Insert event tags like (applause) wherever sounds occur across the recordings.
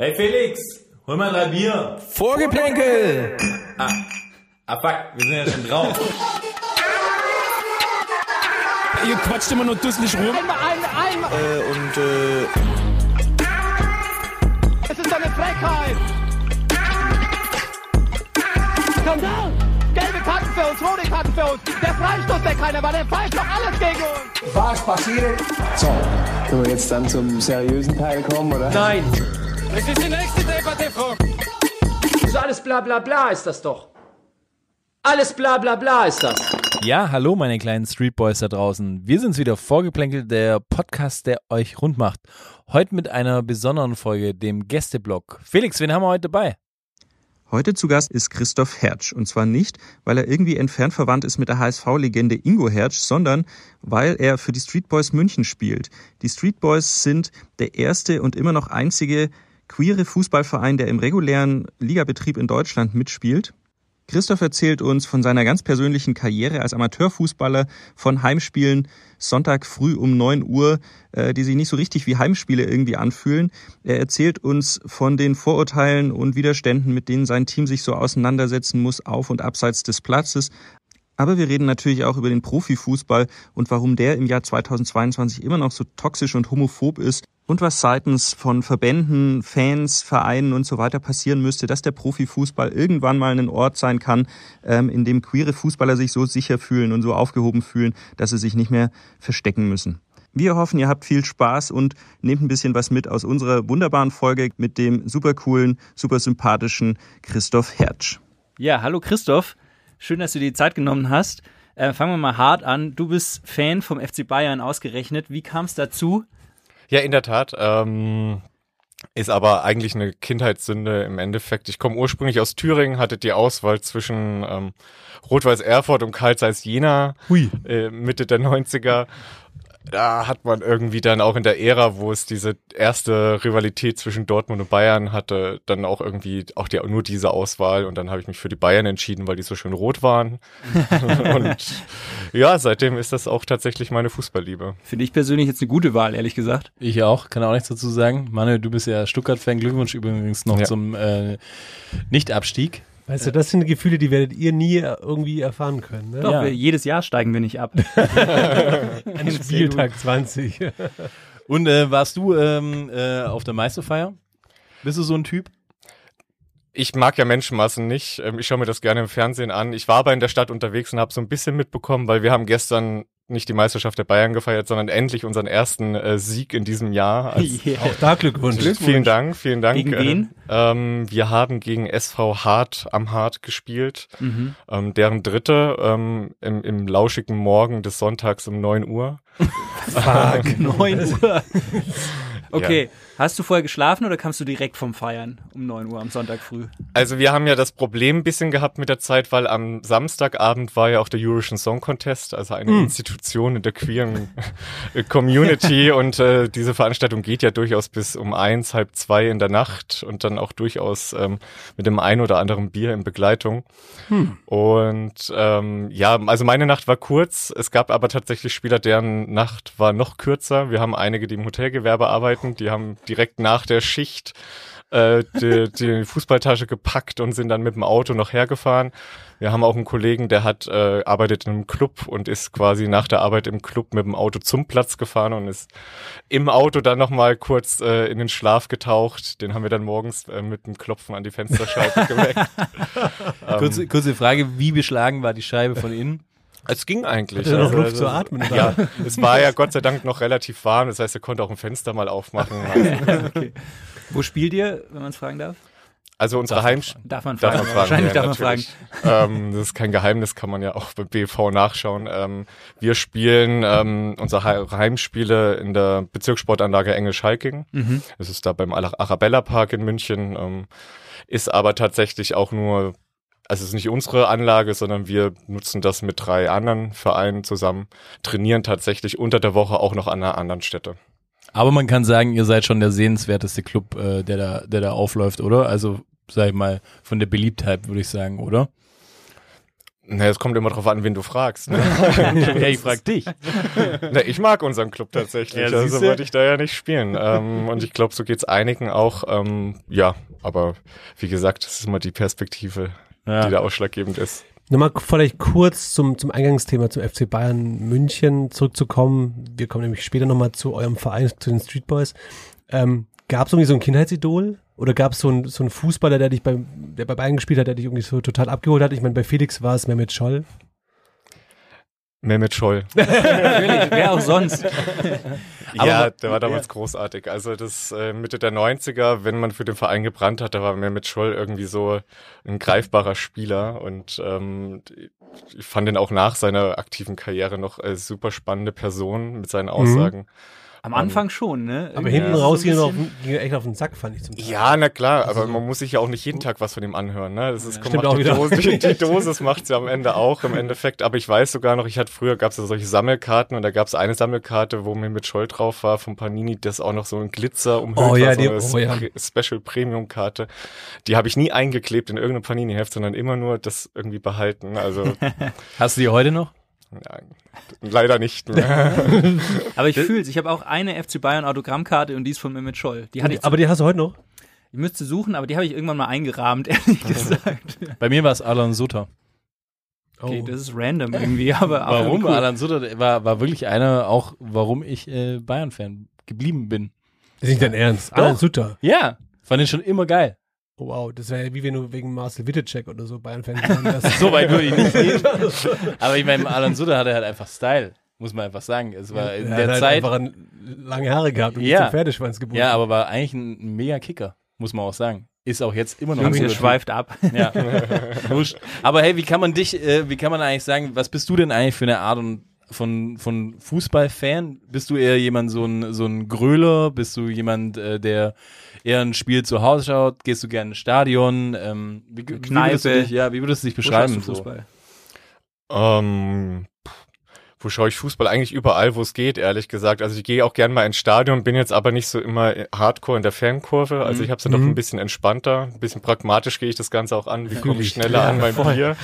Hey Felix, hol mal drei Bier. Vorgeplänkel! Ah, ah fuck, wir sind ja schon drauf. Ihr quatscht immer nur dusselig rum. Einmal, einmal, einmal. Äh, und äh, Es ist eine Frechheit. Skandal. Gelbe Karten für uns, rote Karten für uns. Der Freistoß, der keiner war, der pfeift doch alles gegen uns. Was passiert? So, können wir jetzt dann zum seriösen Teil kommen, oder? Nein. Das ist die nächste Debatte, Frau. So alles bla bla bla ist das doch. Alles bla bla bla ist das. Ja, hallo meine kleinen Streetboys da draußen. Wir sind's wieder, Vorgeplänkelt, der Podcast, der euch rund macht. Heute mit einer besonderen Folge, dem Gästeblog. Felix, wen haben wir heute dabei? Heute zu Gast ist Christoph Hertsch. Und zwar nicht, weil er irgendwie entfernt verwandt ist mit der HSV-Legende Ingo Hertsch, sondern weil er für die Street Boys München spielt. Die Street Boys sind der erste und immer noch einzige queere Fußballverein, der im regulären Ligabetrieb in Deutschland mitspielt. Christoph erzählt uns von seiner ganz persönlichen Karriere als Amateurfußballer, von Heimspielen Sonntag früh um 9 Uhr, äh, die sich nicht so richtig wie Heimspiele irgendwie anfühlen. Er erzählt uns von den Vorurteilen und Widerständen, mit denen sein Team sich so auseinandersetzen muss, auf und abseits des Platzes. Aber wir reden natürlich auch über den Profifußball und warum der im Jahr 2022 immer noch so toxisch und homophob ist und was seitens von Verbänden, Fans, Vereinen und so weiter passieren müsste, dass der Profifußball irgendwann mal ein Ort sein kann, ähm, in dem queere Fußballer sich so sicher fühlen und so aufgehoben fühlen, dass sie sich nicht mehr verstecken müssen. Wir hoffen, ihr habt viel Spaß und nehmt ein bisschen was mit aus unserer wunderbaren Folge mit dem super coolen, super sympathischen Christoph Hertsch. Ja, hallo Christoph. Schön, dass du dir die Zeit genommen hast. Äh, fangen wir mal hart an. Du bist Fan vom FC Bayern ausgerechnet. Wie kam es dazu? Ja, in der Tat. Ähm, ist aber eigentlich eine Kindheitssünde im Endeffekt. Ich komme ursprünglich aus Thüringen, hatte die Auswahl zwischen ähm, Rot-Weiß Erfurt und Karl Zeiss Jena äh, Mitte der 90er. Da hat man irgendwie dann auch in der Ära, wo es diese erste Rivalität zwischen Dortmund und Bayern hatte, dann auch irgendwie auch die, nur diese Auswahl und dann habe ich mich für die Bayern entschieden, weil die so schön rot waren. (laughs) und ja, seitdem ist das auch tatsächlich meine Fußballliebe. Finde ich persönlich jetzt eine gute Wahl, ehrlich gesagt. Ich auch, kann auch nichts dazu sagen. Manuel, du bist ja Stuttgart-Fan. Glückwunsch übrigens noch Ja. zum äh, Nicht-Abstieg. Weißt du, das sind Gefühle, die werdet ihr nie irgendwie erfahren können. Ne? Doch, Ja. wir, jedes Jahr steigen wir nicht ab. (laughs) An Spieltag 20. Und äh, warst du ähm, äh, auf der Meisterfeier? Bist du so ein Typ? Ich mag ja Menschenmassen nicht. Ähm, Ich schaue mir das gerne im Fernsehen an. Ich war aber in der Stadt unterwegs und habe so ein bisschen mitbekommen, weil wir haben gestern nicht die Meisterschaft der Bayern gefeiert, sondern endlich unseren ersten äh, Sieg in diesem Jahr. Also, Yeah. (laughs) Auch da Glückwunsch. Vielen Dank, vielen Dank. Gegen wen? Äh, ähm, wir haben gegen SV Hart am Hart gespielt, Mhm. ähm, deren dritte ähm, im, im lauschigen Morgen des Sonntags um 9 Uhr. (laughs) Fuck, 9 (laughs) Uhr. Okay, hast du vorher geschlafen oder kamst du direkt vom Feiern um 9 Uhr am Sonntag früh? Also wir haben ja das Problem ein bisschen gehabt mit der Zeit, weil am Samstagabend war ja auch der Eurovision Song Contest, also eine Institution in der queeren (laughs) Community (laughs) und äh, diese Veranstaltung geht ja durchaus bis um eins, halb zwei in der Nacht und dann auch durchaus ähm, mit dem ein oder anderen Bier in Begleitung. Und ähm, ja, also meine Nacht war kurz, es gab aber tatsächlich Spieler, deren Nacht war noch kürzer. Wir haben einige, die im Hotelgewerbe arbeiten, die haben direkt nach der Schicht äh, die, die Fußballtasche gepackt und sind dann mit dem Auto noch hergefahren. Wir haben auch einen Kollegen, der hat äh, arbeitet in einem Club und ist quasi nach der Arbeit im Club mit dem Auto zum Platz gefahren und ist im Auto dann noch mal kurz äh, in den Schlaf getaucht. Den haben wir dann morgens äh, mit dem Klopfen an die Fensterscheibe geweckt. (laughs) Kurze, kurze Frage, wie beschlagen war die Scheibe von innen? Es ging eigentlich. Hatte er noch Also, Luft also, zu atmen? (laughs) Ja, es war ja Gott sei Dank noch relativ warm. Das heißt, er konnte auch ein Fenster mal aufmachen. (laughs) Wo spielt ihr, wenn man es fragen darf? Also unsere Heim Darf man Darf fragen? man fragen, Wahrscheinlich ja, darf man fragen. ähm, das ist kein Geheimnis, kann man ja auch bei BV nachschauen. Ähm, wir spielen ähm, unsere He- Heimspiele in der Bezirkssportanlage Englisch-Halking. Mhm. Das ist da beim Ara- Arabella Park in München. Ähm, ist aber tatsächlich auch nur, also es ist nicht unsere Anlage, sondern wir nutzen das mit drei anderen Vereinen zusammen, trainieren tatsächlich unter der Woche auch noch an einer anderen Stätte. Aber man kann sagen, ihr seid schon der sehenswerteste Club, äh, der da, der da aufläuft, oder? Also, sag ich mal, von der Beliebtheit würde ich sagen, oder? Na, es kommt immer drauf an, wen du fragst. Ne? (laughs) ja, ich frag dich. (laughs) Na, ich mag unseren Club tatsächlich, Ja, also wollte ich da ja nicht spielen. ähm, und ich glaube, so geht's einigen auch. Ähm, ja, aber wie gesagt, das ist immer die Perspektive, Ja. die da ausschlaggebend ist. Nochmal vielleicht kurz zum, zum Eingangsthema, zum FC Bayern München zurückzukommen. Wir kommen nämlich später nochmal zu eurem Verein, zu den Street Boys. Ähm, gab es irgendwie so ein Kindheitsidol? Oder gab es so einen so einen Fußballer, der dich bei, der bei Bayern gespielt hat, der dich irgendwie so total abgeholt hat? Ich meine, bei Felix war es Mehmet Scholl. Mehmet Scholl. (laughs) Natürlich, wer auch sonst. ja, der war damals großartig. Also das äh, Mitte der 90er, wenn man für den Verein gebrannt hat, da war Mehmet Scholl irgendwie so ein greifbarer Spieler und ähm, ich fand ihn auch nach seiner aktiven Karriere noch als super spannende Person mit seinen Aussagen. Am Anfang schon, ne? Aber hinten so raus er, auf, ging er echt auf den Sack, fand ich zum Teil. Ja, na klar, aber Also- man muss sich ja auch nicht jeden Tag was von ihm anhören. Ne? Das ist, Stimmt macht auch die, wieder. Dosis, die, die (laughs) Dosis macht's ja am Ende auch im Endeffekt. Aber ich weiß sogar noch, ich hatte früher gab's ja solche Sammelkarten und da gab's eine Sammelkarte, wo mir mit Scholl drauf war von Panini, das auch noch so ein Glitzer umhüllt Oh war, ja, so die- eine oh ja. Spe- Special Premium Karte. Die habe ich nie eingeklebt in irgendeinem Panini-Heft, sondern immer nur das irgendwie behalten. Also (laughs) Hast du die heute noch? Nein, leider nicht mehr. (laughs) Aber ich fühl's. Ich habe auch eine FC Bayern Autogrammkarte und die ist von Mehmet Scholl. Die hatte ich, Aber die hast du heute noch? ich müsste suchen, aber die habe ich irgendwann mal eingerahmt, (laughs) ehrlich gesagt. Bei mir war es Alan Sutter. Okay, Oh. das ist random irgendwie, aber aber Warum? cool. Alan Sutter war, war wirklich einer, auch warum ich äh, Bayern-Fan geblieben bin. Das ist nicht dein Ernst. Alan Sutter. Ja, fand ich schon immer geil. Oh, wow, das wäre ja wie wenn du wegen Marcel Wittecek oder so Bayern-Fan. (laughs) So weit würde ich nicht gehen. (laughs) Aber ich meine, Alan Sutter hatte halt einfach Style, muss man einfach sagen. Es war in Er der hat halt Zeit. einfach ein, lange Haare gehabt und Ja. ja. Pferdeschwanz gebunden. Ja, aber war eigentlich ein mega Kicker, muss man auch sagen. Ist auch jetzt immer noch ein guter schweift ab. Ja. (laughs) Aber hey, wie kann man dich, äh, wie kann man eigentlich sagen, was bist du denn eigentlich für eine Art und von, von Fußballfan? Bist du eher jemand, so ein, so ein Gröler? Bist du jemand, äh, der eher ein Spiel zu Hause schaut? Gehst du gerne ins Stadion? Ähm, wie, wie, würdest du Kneipe. dich, ja, wie würdest du dich beschreiben? du So? Fußball? Ähm, wo schaue ich Fußball? Eigentlich überall, wo es geht, ehrlich gesagt. Also ich gehe auch gern mal ins Stadion, bin jetzt aber nicht so immer hardcore in der Fankurve. Also ich habe es dann doch ein bisschen entspannter, ein bisschen pragmatisch gehe ich das Ganze auch an. Wie komme ich schneller an mein Bier?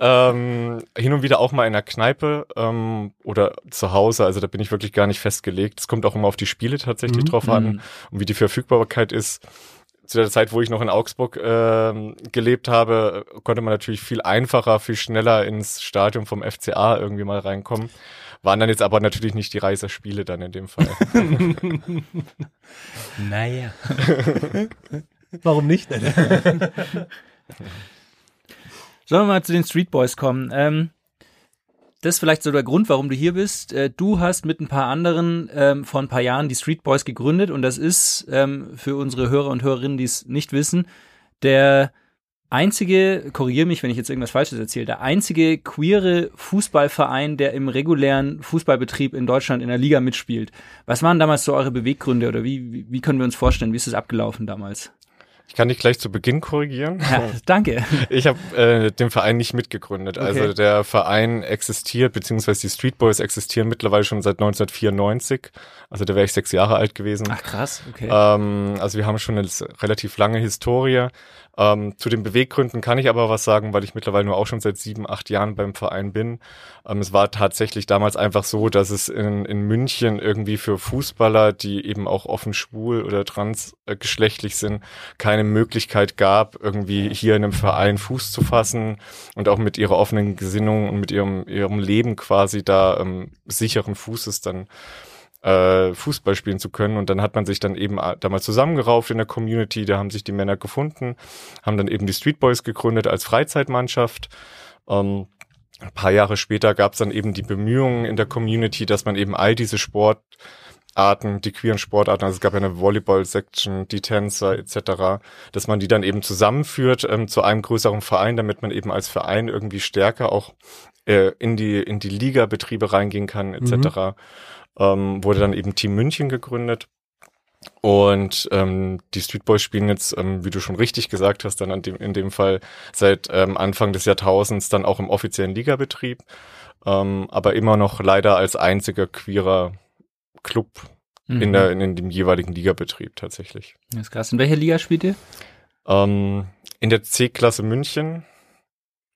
ähm, hin und wieder auch mal in der Kneipe ähm, oder zu Hause. Also da bin ich wirklich gar nicht festgelegt. Es kommt auch immer auf die Spiele tatsächlich drauf an und wie die Verfügbarkeit ist zu der Zeit, wo ich noch in Augsburg ähm, gelebt habe, konnte man natürlich viel einfacher, viel schneller ins Stadion vom FCA irgendwie mal reinkommen. Waren dann jetzt aber natürlich nicht die Reiserspiele dann in dem Fall. (laughs) Naja. (laughs) Warum nicht? (laughs) Sollen wir mal zu den Street Boys kommen? Ähm, das ist vielleicht so der Grund, warum du hier bist. Äh, du hast mit ein paar anderen ähm, vor ein paar Jahren die Street Boys gegründet und das ist ähm, für unsere Hörer und Hörerinnen, die es nicht wissen, der einzige, korrigiere mich, wenn ich jetzt irgendwas Falsches erzähle, der einzige queere Fußballverein, der im regulären Fußballbetrieb in Deutschland in der Liga mitspielt. Was waren damals so eure Beweggründe oder wie, wie, wie können wir uns vorstellen, wie ist es abgelaufen damals? Ich kann dich gleich zu Beginn korrigieren. Ja, danke. Ich habe äh, den Verein nicht mitgegründet. Okay. Also der Verein existiert, beziehungsweise die Street Boys existieren mittlerweile schon seit 1994. Also da wäre ich sechs Jahre alt gewesen. Ach krass, okay. Ähm, also wir haben schon eine relativ lange Historie. Ähm, zu den Beweggründen kann ich aber was sagen, weil ich mittlerweile nur auch schon seit sieben, acht Jahren beim Verein bin. Ähm, es war tatsächlich damals einfach so, dass es in, in München irgendwie für Fußballer, die eben auch offen schwul oder transgeschlechtlich sind, keine Möglichkeit gab, irgendwie hier in einem Verein Fuß zu fassen und auch mit ihrer offenen Gesinnung und mit ihrem, ihrem Leben quasi da ähm, sicheren Fußes dann äh, Fußball spielen zu können. Und dann hat man sich dann eben äh, damals zusammengerauft in der Community, da haben sich die Männer gefunden, haben dann eben die Street Boys gegründet als Freizeitmannschaft. Ähm, ein paar Jahre später gab es dann eben die Bemühungen in der Community, dass man eben all diese Sportarten, die queeren Sportarten, also es gab ja eine Volleyball-Section, die Tänzer etc., dass man die dann eben zusammenführt ähm, zu einem größeren Verein, damit man eben als Verein irgendwie stärker auch äh, in die in die Liga-Betriebe reingehen kann etc. Ähm, wurde dann eben Team München gegründet. Und ähm, die Street Boys spielen jetzt, ähm, wie du schon richtig gesagt hast, dann an dem, in dem Fall seit ähm, Anfang des Jahrtausends dann auch im offiziellen Ligabetrieb, ähm, aber immer noch leider als einziger queerer Club Mhm. in, der, in, in dem jeweiligen Ligabetrieb tatsächlich. Das ist krass. In welcher Liga spielt ihr? Ähm, in der C-Klasse München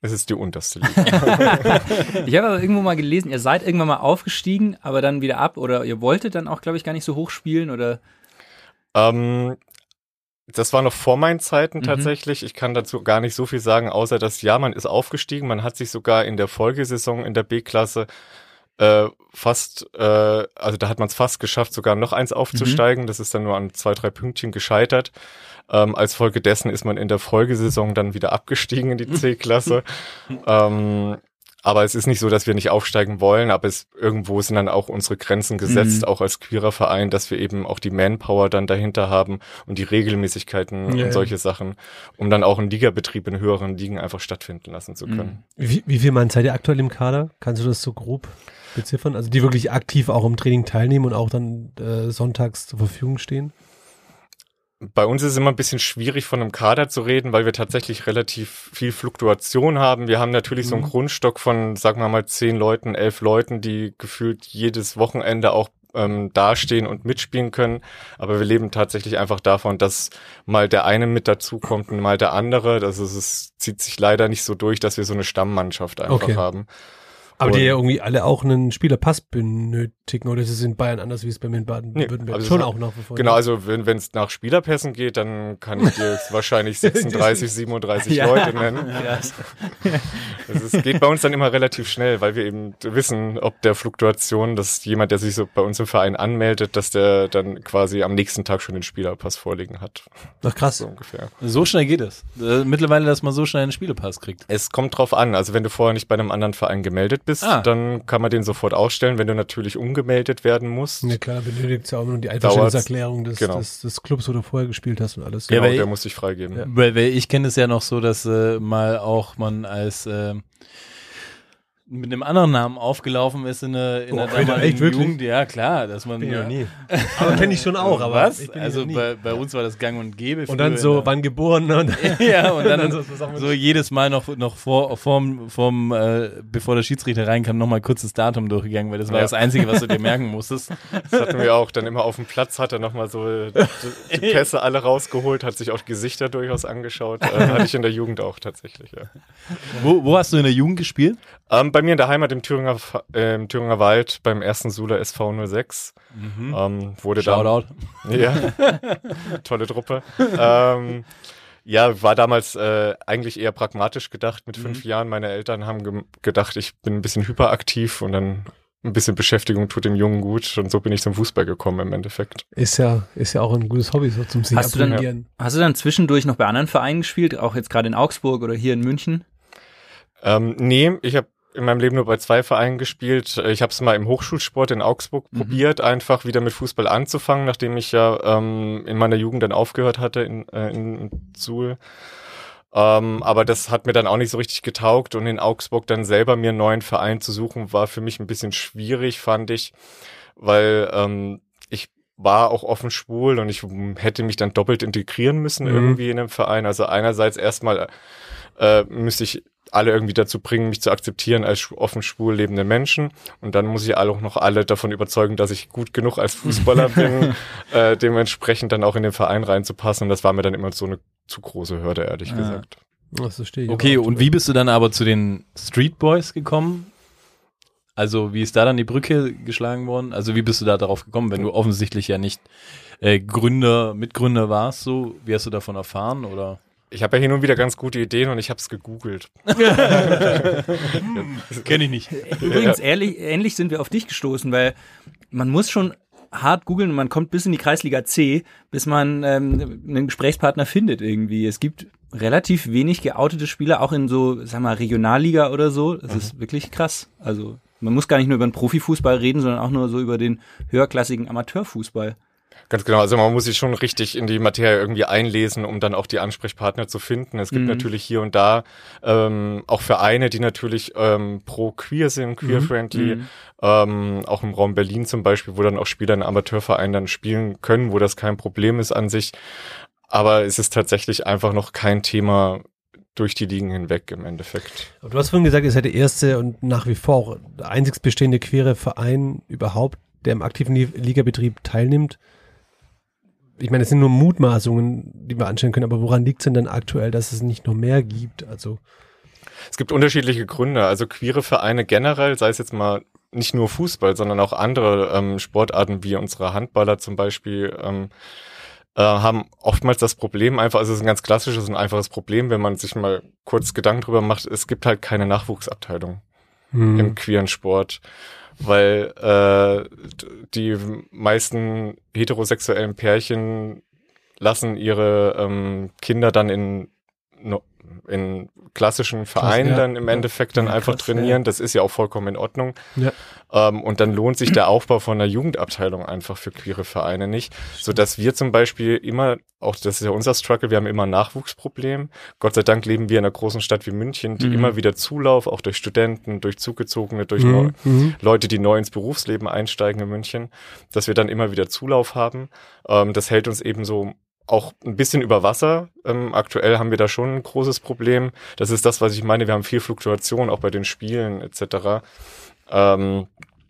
Es ist die unterste (laughs) Liga. Ich habe aber irgendwo mal gelesen, ihr seid irgendwann mal aufgestiegen, aber dann wieder ab oder ihr wolltet dann auch, glaube ich, gar nicht so hoch spielen oder ähm, das war noch vor meinen Zeiten Mhm. tatsächlich. Ich kann dazu gar nicht so viel sagen, außer dass ja, man ist aufgestiegen. Man hat sich sogar in der Folgesaison in der B-Klasse äh, fast, äh, also da hat man es fast geschafft, sogar noch eins aufzusteigen. Das ist dann nur an zwei, drei Pünktchen gescheitert. Ähm, als Folge dessen ist man in der Folgesaison dann wieder abgestiegen in die C-Klasse. ähm, aber es ist nicht so, dass wir nicht aufsteigen wollen, aber es irgendwo sind dann auch unsere Grenzen gesetzt, Mhm. auch als queerer Verein, dass wir eben auch die Manpower dann dahinter haben und die Regelmäßigkeiten ja. und solche Sachen, um dann auch einen Ligabetrieb in höheren Ligen einfach stattfinden lassen zu können. Wie, wie viel Mann seid ihr aktuell im Kader? Kannst du das so grob beziffern? Also die wirklich aktiv auch im Training teilnehmen und auch dann äh, sonntags zur Verfügung stehen? Bei uns ist es immer ein bisschen schwierig, von einem Kader zu reden, weil wir tatsächlich relativ viel Fluktuation haben. Wir haben natürlich so einen Grundstock von, sagen wir mal, zehn Leuten, elf Leuten, die gefühlt jedes Wochenende auch ähm, dastehen und mitspielen können. Aber wir leben tatsächlich einfach davon, dass mal der eine mit dazukommt und mal der andere. Das ist, es zieht sich leider nicht so durch, dass wir so eine Stammmannschaft einfach Okay. haben. Aber die Und- ja irgendwie alle auch einen Spielerpass benötigen oder ist es in Bayern anders, wie es bei mir in Baden-Württemberg also schon auch nach wie vor. Genau, also wenn es nach Spielerpässen geht, dann kann ich dir jetzt wahrscheinlich (laughs) 36, 37 Ja. Leute nennen. Also es geht bei uns dann immer relativ schnell, weil wir eben wissen, ob der Fluktuation, dass jemand, der sich so bei uns im Verein anmeldet, dass der dann quasi am nächsten Tag schon den Spielerpass vorliegen hat. Ach krass. So ungefähr. So schnell geht es. Äh, mittlerweile, dass man so schnell einen Spielepass kriegt. Es kommt drauf an. Also wenn du vorher nicht bei einem anderen Verein gemeldet bist, Ah. dann kann man den sofort ausstellen. Wenn du natürlich umgemeldet werden musst, Ja klar, benötigt es ja auch nur die Einverständniserklärung des, Genau. des, des Clubs, wo du vorher gespielt hast und alles. genau, weil- der muss sich freigeben. Weil, weil ich kenne es ja noch so, dass äh, mal auch man als äh, mit einem anderen Namen aufgelaufen ist in der, in Oh, der damaligen echt? Jugend. Ja, klar, dass man Bin ich ja, nie. (laughs) Aber kenne ich schon auch, aber was? ich bin Also bei, bei uns war das Gang und Gäbe. und dann so, in wann geboren und (laughs) der- ja, und dann, (laughs) so, was auch so jedes Mal noch, noch vor, vorm, vorm, äh, bevor der Schiedsrichter reinkam, nochmal kurz das Datum durchgegangen, weil das war Ja. das Einzige, was du dir merken musstest. Das hatten wir auch dann immer auf dem Platz, hat er nochmal so die, die Pässe alle rausgeholt, hat sich auch Gesichter durchaus angeschaut. Äh, hatte ich in der Jugend auch tatsächlich, ja. Wo, wo hast du in der Jugend gespielt? Ähm, bei mir in der Heimat im Thüringer, äh, im Thüringer Wald beim ersten Sula SV 06. Ähm, wurde da, Shoutout. ja, (laughs) tolle Truppe. ähm, ja, war damals äh, eigentlich eher pragmatisch gedacht. Mit fünf Jahren, meine Eltern haben ge gedacht, ich bin ein bisschen hyperaktiv und dann ein bisschen Beschäftigung tut dem Jungen gut. Und so bin ich zum Fußball gekommen im Endeffekt. Ist ja, ist ja auch ein gutes Hobby, so zum sich Hast du dann- abtrainieren. Hast du dann zwischendurch noch bei anderen Vereinen gespielt, auch jetzt gerade in Augsburg oder hier in München? Ähm, nee, ich habe in meinem Leben nur bei zwei Vereinen gespielt. Äh, Ich habe es mal im Hochschulsport in Augsburg probiert, einfach wieder mit Fußball anzufangen, nachdem ich ja ähm, in meiner Jugend dann aufgehört hatte in, äh, in Suhl. Ähm, aber das hat mir dann auch nicht so richtig getaugt und in Augsburg dann selber mir einen neuen Verein zu suchen, war für mich ein bisschen schwierig, fand ich, weil ähm, ich war auch offen schwul und ich hätte mich dann doppelt integrieren müssen Mhm. irgendwie in einem Verein. Also einerseits erstmal äh, müsste ich alle irgendwie dazu bringen, mich zu akzeptieren als offen schwul lebende Menschen. Und dann muss ich alle auch noch alle davon überzeugen, dass ich gut genug als Fußballer (laughs) bin, äh, dementsprechend dann auch in den Verein reinzupassen. Und das war mir dann immer so eine zu große Hürde, ehrlich Ah. gesagt. Ach, so stehe ich Okay, und wie bist du dann aber zu den Street Boys gekommen? Also wie ist da dann die Brücke geschlagen worden? Also wie bist du da darauf gekommen, wenn du offensichtlich ja nicht äh, Gründer, Mitgründer warst? So, wie hast du davon erfahren? Oder? Ich habe ja hin und wieder ganz gute Ideen und ich habe es gegoogelt. (laughs) Kenne ich nicht. Übrigens, ähnlich, ähnlich sind wir auf dich gestoßen, weil man muss schon hart googeln und man kommt bis in die Kreisliga C, bis man ähm, einen Gesprächspartner findet irgendwie. Es gibt relativ wenig geoutete Spieler, auch in so, sag mal, Regionalliga oder so. Das ist wirklich krass. Also man muss gar nicht nur über den Profifußball reden, sondern auch nur so über den höherklassigen Amateurfußball. Ganz genau, also man muss sich schon richtig in die Materie irgendwie einlesen, um dann auch die Ansprechpartner zu finden. Es gibt Mhm. natürlich hier und da ähm, auch Vereine, die natürlich ähm, pro queer sind, queer-friendly, Mhm. ähm, auch im Raum Berlin zum Beispiel, wo dann auch Spieler in Amateurvereinen dann spielen können, wo das kein Problem ist an sich. Aber es ist tatsächlich einfach noch kein Thema durch die Ligen hinweg im Endeffekt. Aber du hast vorhin gesagt, ihr seid der erste und nach wie vor auch der einzig bestehende queere Verein überhaupt, der im aktiven Li- Ligabetrieb teilnimmt. Ich meine, es sind nur Mutmaßungen, die wir anstellen können, aber woran liegt es denn dann aktuell, dass es nicht noch mehr gibt? Also, Es gibt unterschiedliche Gründe. Also queere Vereine generell, sei es jetzt mal nicht nur Fußball, sondern auch andere ähm, Sportarten wie unsere Handballer zum Beispiel, ähm, äh, haben oftmals das Problem einfach, also es ist ein ganz klassisches und einfaches Problem, wenn man sich mal kurz Gedanken drüber macht, es gibt halt keine Nachwuchsabteilung Hm. im queeren Sport, weil äh, die meisten heterosexuellen Pärchen lassen ihre ähm, Kinder dann in no- in klassischen Vereinen ja. dann im Ja. Endeffekt dann Ja, einfach krass, trainieren. Das ist ja auch vollkommen in Ordnung. Ja. Ähm, und dann lohnt sich der Aufbau von einer Jugendabteilung einfach für queere Vereine nicht, so dass wir zum Beispiel immer, auch das ist ja unser Struggle, wir haben immer ein Nachwuchsproblem. Gott sei Dank leben wir in einer großen Stadt wie München, die Mhm. immer wieder Zulauf, auch durch Studenten, durch Zugezogene, durch Mhm, neu, mhm. Leute, die neu ins Berufsleben einsteigen in München, dass wir dann immer wieder Zulauf haben. Ähm, das hält uns eben so auch ein bisschen über Wasser. Ähm, aktuell haben wir da schon ein großes Problem. Das ist das, was ich meine. Wir haben viel Fluktuation auch bei den Spielen etc. Ähm,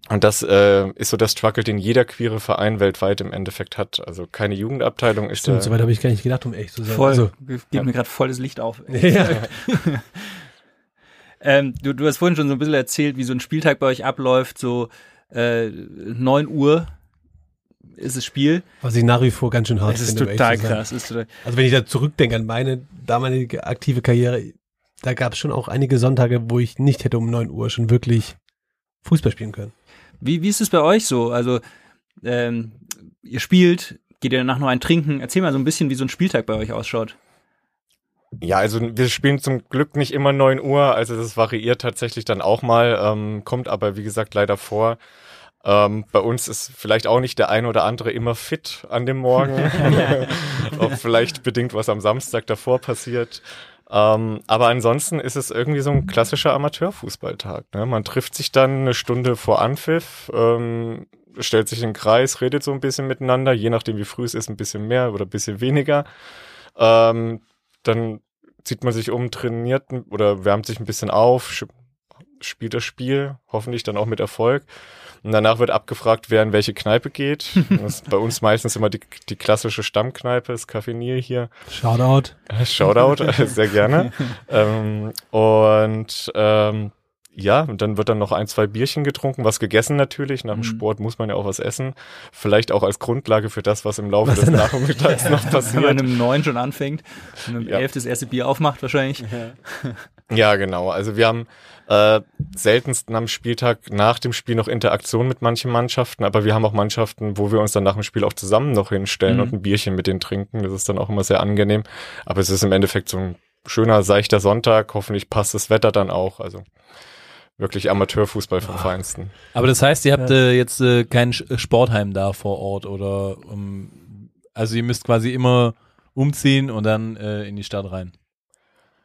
und das äh, ist so der Struggle, den jeder queere Verein weltweit im Endeffekt hat. Also keine Jugendabteilung ist Stimmt, der, so weit habe ich gar nicht gedacht, um echt zu sein. Voll. Also, Gibt ja. mir gerade volles Licht auf. ja. (laughs) Ähm, du, du hast vorhin schon so ein bisschen erzählt, wie so ein Spieltag bei euch abläuft, so äh, 9 Uhr ist das Spiel. Was ich nach wie vor ganz schön hart Das ist finde. um total krass. Ist total, Also wenn ich da zurückdenke an meine damalige aktive Karriere, da gab es schon auch einige Sonntage, wo ich nicht hätte um 9 Uhr schon wirklich Fußball spielen können. wie, wie ist es bei euch so? Also, ähm, ihr spielt, geht ihr danach noch ein Trinken? Erzähl mal so ein bisschen, wie so ein Spieltag bei euch ausschaut. Ja, also wir spielen zum Glück nicht immer 9 Uhr, also das variiert tatsächlich dann auch mal, ähm, kommt aber wie gesagt leider vor. Ähm, bei uns ist vielleicht auch nicht der ein oder andere immer fit an dem Morgen, (laughs) auch vielleicht bedingt, was am Samstag davor passiert. Ähm, aber ansonsten ist es irgendwie so ein klassischer Amateurfußballtag. Ne? Man trifft sich dann eine Stunde vor Anpfiff, ähm, stellt sich in den Kreis, redet so ein bisschen miteinander, je nachdem wie früh es ist, ein bisschen mehr oder ein bisschen weniger. Ähm, dann zieht man sich um, trainiert oder wärmt sich ein bisschen auf, spielt das Spiel, hoffentlich dann auch mit Erfolg. Und danach wird abgefragt, wer in welche Kneipe geht. (laughs) Das ist bei uns meistens immer die, die klassische Stammkneipe, das Café Nil hier. Shoutout. (laughs) Shoutout, äh, sehr gerne. (laughs) ähm, und ähm, ja, und dann wird dann noch ein, zwei Bierchen getrunken, was gegessen natürlich. Nach dem Mhm. Sport muss man ja auch was essen. Vielleicht auch als Grundlage für das, was im Laufe Was des Nachmittags noch Wenn man passiert. um 9 schon anfängt und um Ja. 11 das erste Bier aufmacht wahrscheinlich. Ja, genau. Also wir haben äh, seltensten am Spieltag nach dem Spiel noch Interaktion mit manchen Mannschaften, aber wir haben auch Mannschaften, wo wir uns dann nach dem Spiel auch zusammen noch hinstellen Mhm. und ein Bierchen mit denen trinken. Das ist dann auch immer sehr angenehm. Aber es ist im Endeffekt so ein schöner, seichter Sonntag. Hoffentlich passt das Wetter dann auch. Also wirklich Amateurfußball vom Feinsten. Aber das heißt, ihr habt äh, jetzt äh, kein Sch- Sportheim da vor Ort oder ähm, also ihr müsst quasi immer umziehen und dann äh, in die Stadt rein.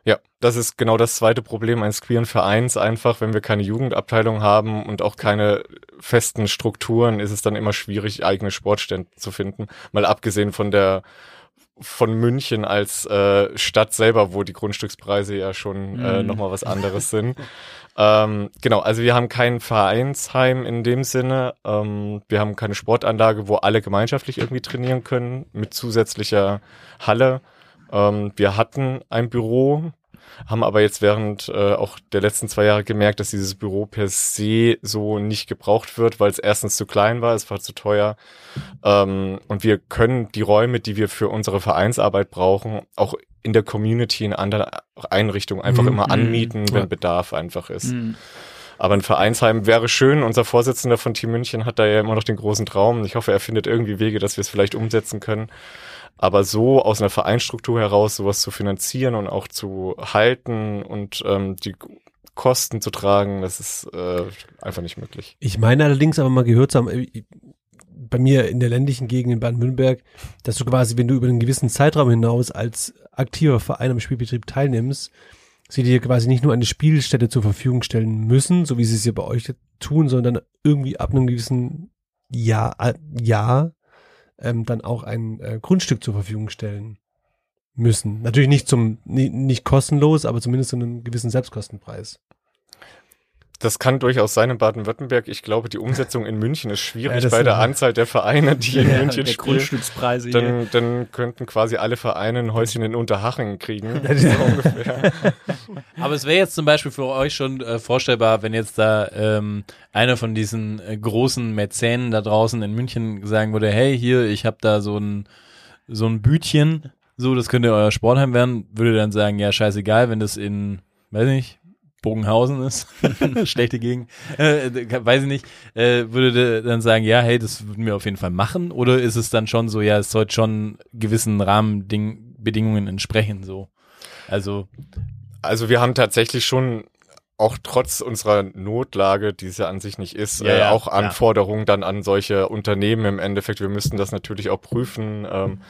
Ja, das ist genau das zweite Problem eines queeren Vereins. Einfach, wenn wir keine Jugendabteilung haben und auch keine festen Strukturen, ist es dann immer schwierig, eigene Sportstände zu finden. Mal abgesehen von der von München als äh, Stadt selber, wo die Grundstückspreise ja schon äh, Mhm. nochmal was anderes sind. (laughs) Ähm, genau, also wir haben kein Vereinsheim in dem Sinne. Ähm, wir haben keine Sportanlage, wo alle gemeinschaftlich irgendwie trainieren können mit zusätzlicher Halle. Ähm, wir hatten ein Büro, haben aber jetzt während äh, auch der letzten zwei Jahre gemerkt, dass dieses Büro per se so nicht gebraucht wird, weil es erstens zu klein war, es war zu teuer. Ähm, und wir können die Räume, die wir für unsere Vereinsarbeit brauchen, auch in der Community in anderen Einrichtungen einfach Mhm. immer anmieten, wenn Ja. Bedarf einfach ist. Mhm. Aber ein Vereinsheim wäre schön. Unser Vorsitzender von Team München hat da ja immer noch den großen Traum. Ich hoffe, er findet irgendwie Wege, dass wir es vielleicht umsetzen können. Aber so aus einer Vereinsstruktur heraus sowas zu finanzieren und auch zu halten und ähm, die Kosten zu tragen, das ist äh, einfach nicht möglich. Ich meine allerdings aber mal gehört zu haben, äh, bei mir in der ländlichen Gegend in Baden-Württemberg, dass du quasi, wenn du über einen gewissen Zeitraum hinaus als aktiver Verein am Spielbetrieb teilnimmst, sie dir quasi nicht nur eine Spielstätte zur Verfügung stellen müssen, so wie sie es ja bei euch tun, sondern irgendwie ab einem gewissen Jahr, äh, Jahr ähm, dann auch ein äh, Grundstück zur Verfügung stellen müssen. Natürlich nicht zum, ni- nicht kostenlos, aber zumindest zu einem gewissen Selbstkostenpreis. Das kann durchaus sein in Baden-Württemberg. Ich glaube, die Umsetzung in München ist schwierig Ja, bei ist- der Anzahl der Vereine, die in Ja, München der spielen. Grundstückspreise hier. Dann, dann könnten quasi alle Vereine ein Häuschen in Unterhaching kriegen. (laughs) So ungefähr. (laughs) Aber es wäre jetzt zum Beispiel für euch schon äh, vorstellbar, wenn jetzt da ähm, einer von diesen äh, großen Mäzenen da draußen in München sagen würde, hey, hier, ich habe da so ein so ein Bütchen, so, das könnte euer Sportheim werden, würde dann sagen, ja, scheißegal, wenn das in, weiß nicht, Bogenhausen ist, (laughs) schlechte Gegend, äh, weiß ich nicht, äh, würde dann sagen, ja, hey, das würden wir auf jeden Fall machen, oder ist es dann schon so, ja, es sollte schon gewissen Rahmenbedingungen entsprechen, so. Also, Also wir haben tatsächlich schon auch trotz unserer Notlage, die es ja an sich nicht ist, Ja, äh, ja, auch ja. Anforderungen dann an solche Unternehmen im Endeffekt. Wir müssten das natürlich auch prüfen. Ähm,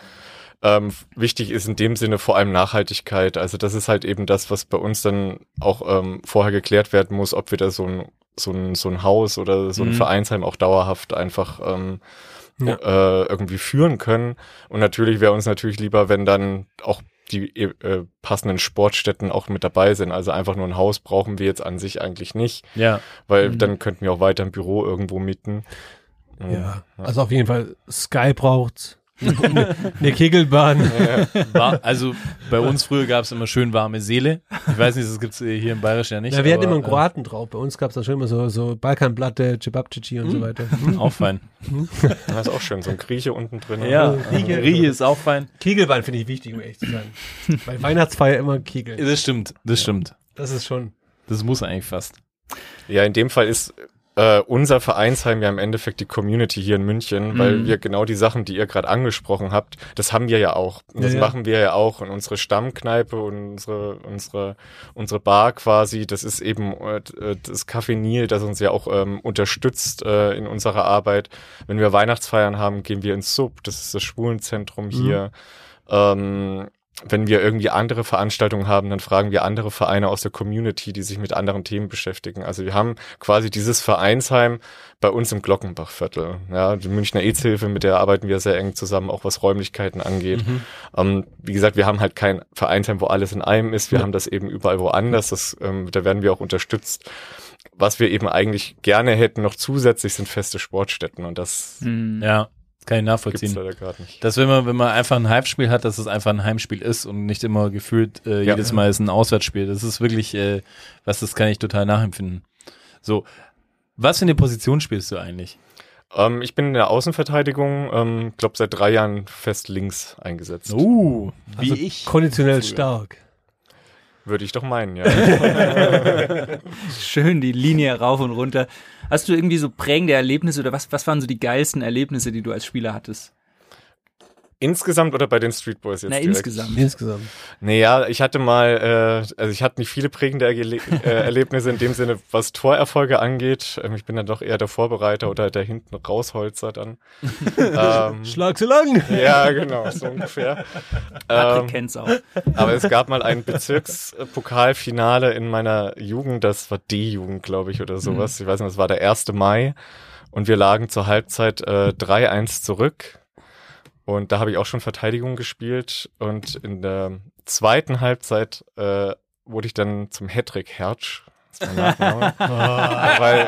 ähm, wichtig ist in dem Sinne vor allem Nachhaltigkeit. Also das ist halt eben das, was bei uns dann auch ähm, vorher geklärt werden muss, ob wir da so ein, so ein, so ein Haus oder so ein Mhm. Vereinsheim auch dauerhaft einfach ähm, Ja. äh, irgendwie führen können. Und natürlich wäre uns natürlich lieber, wenn dann auch die äh, passenden Sportstätten auch mit dabei sind. Also einfach nur ein Haus brauchen wir jetzt an sich eigentlich nicht, ja. weil Mhm. dann könnten wir auch weiter ein Büro irgendwo mieten. Ja, also auf jeden Fall Sky braucht (laughs) eine Kegelbahn. War, also bei uns früher gab es immer schön warme Seele. Ich weiß nicht, das gibt's äh, hier im Bayerischen ja nicht. Ja, wir hatten immer einen Kroaten drauf. Bei uns gab es da schon immer so, so Balkanplatte, Cebabcici und so weiter. Äh, (laughs) auch fein. Das ist auch schön, so ein Grieche unten drin. Ja, Riege. Rieche ist auch fein. Kegelbahn finde ich wichtig, um ehrlich zu sein. Bei Weihnachtsfeier immer Kegel. Das stimmt, das stimmt. Das ist schon. Das muss eigentlich fast. Ja, in dem Fall ist äh, unser Vereinsheim ja im Endeffekt die Community hier in München, weil Mhm. wir genau die Sachen, die ihr gerade angesprochen habt, das haben wir ja auch. Und das Ja, ja. machen wir ja auch. Und unsere Stammkneipe und unsere, unsere, unsere Bar quasi, das ist eben äh, das Café Nil, das uns ja auch ähm, unterstützt äh, in unserer Arbeit. Wenn wir Weihnachtsfeiern haben, gehen wir ins Sub, das ist das Schwulenzentrum hier. Ähm, wenn wir irgendwie andere Veranstaltungen haben, dann fragen wir andere Vereine aus der Community, die sich mit anderen Themen beschäftigen. Also wir haben quasi dieses Vereinsheim bei uns im Glockenbachviertel. Ja, die Münchner AIDS-Hilfe, mit der arbeiten wir sehr eng zusammen, auch was Räumlichkeiten angeht. Ähm, wie gesagt, wir haben halt kein Vereinsheim, wo alles in einem ist. Wir haben das eben überall woanders. Das, ähm, da werden wir auch unterstützt. Was wir eben eigentlich gerne hätten noch zusätzlich sind feste Sportstätten und das Mhm. Ja, kann ich gibt's nachvollziehen. leider gerade nicht. Dass wenn man, wenn man einfach ein Heimspiel hat, dass es einfach ein Heimspiel ist und nicht immer gefühlt äh, Ja. jedes Mal ist ein Auswärtsspiel. Das ist wirklich, äh, was das kann ich total nachempfinden. So, was für eine Position spielst du eigentlich? Ähm, ich bin in der Außenverteidigung, ähm, glaube seit drei Jahren fest links eingesetzt. Uh, wie Also ich. konditionell Früher. stark. Würde ich doch meinen, ja. (laughs) Schön die Linie rauf und runter. Hast du irgendwie so prägende Erlebnisse oder was, was waren so die geilsten Erlebnisse, die du als Spieler hattest? Insgesamt oder bei den Street Boys jetzt? Na, direkt? insgesamt. Insgesamt. Naja, ich hatte mal, äh, also ich hatte nicht viele prägende Erle äh, (laughs) Erlebnisse in dem Sinne, was Torerfolge angeht. Ähm, ich bin dann doch eher der Vorbereiter oder der hinten Rausholzer dann. (laughs) ähm, Schlag so lang. ja, genau, so ungefähr. Patrick Ähm, kennt's auch. aber es gab mal ein Bezirkspokalfinale in meiner Jugend, das war D-Jugend, glaube ich, oder sowas. Ich weiß nicht, das war der 1. Mai und wir lagen zur Halbzeit äh, 3-1 zurück. Und da habe ich auch schon Verteidigung gespielt und in der zweiten Halbzeit äh, wurde ich dann zum Hattrick Hertsch. Nachname. (laughs) weil,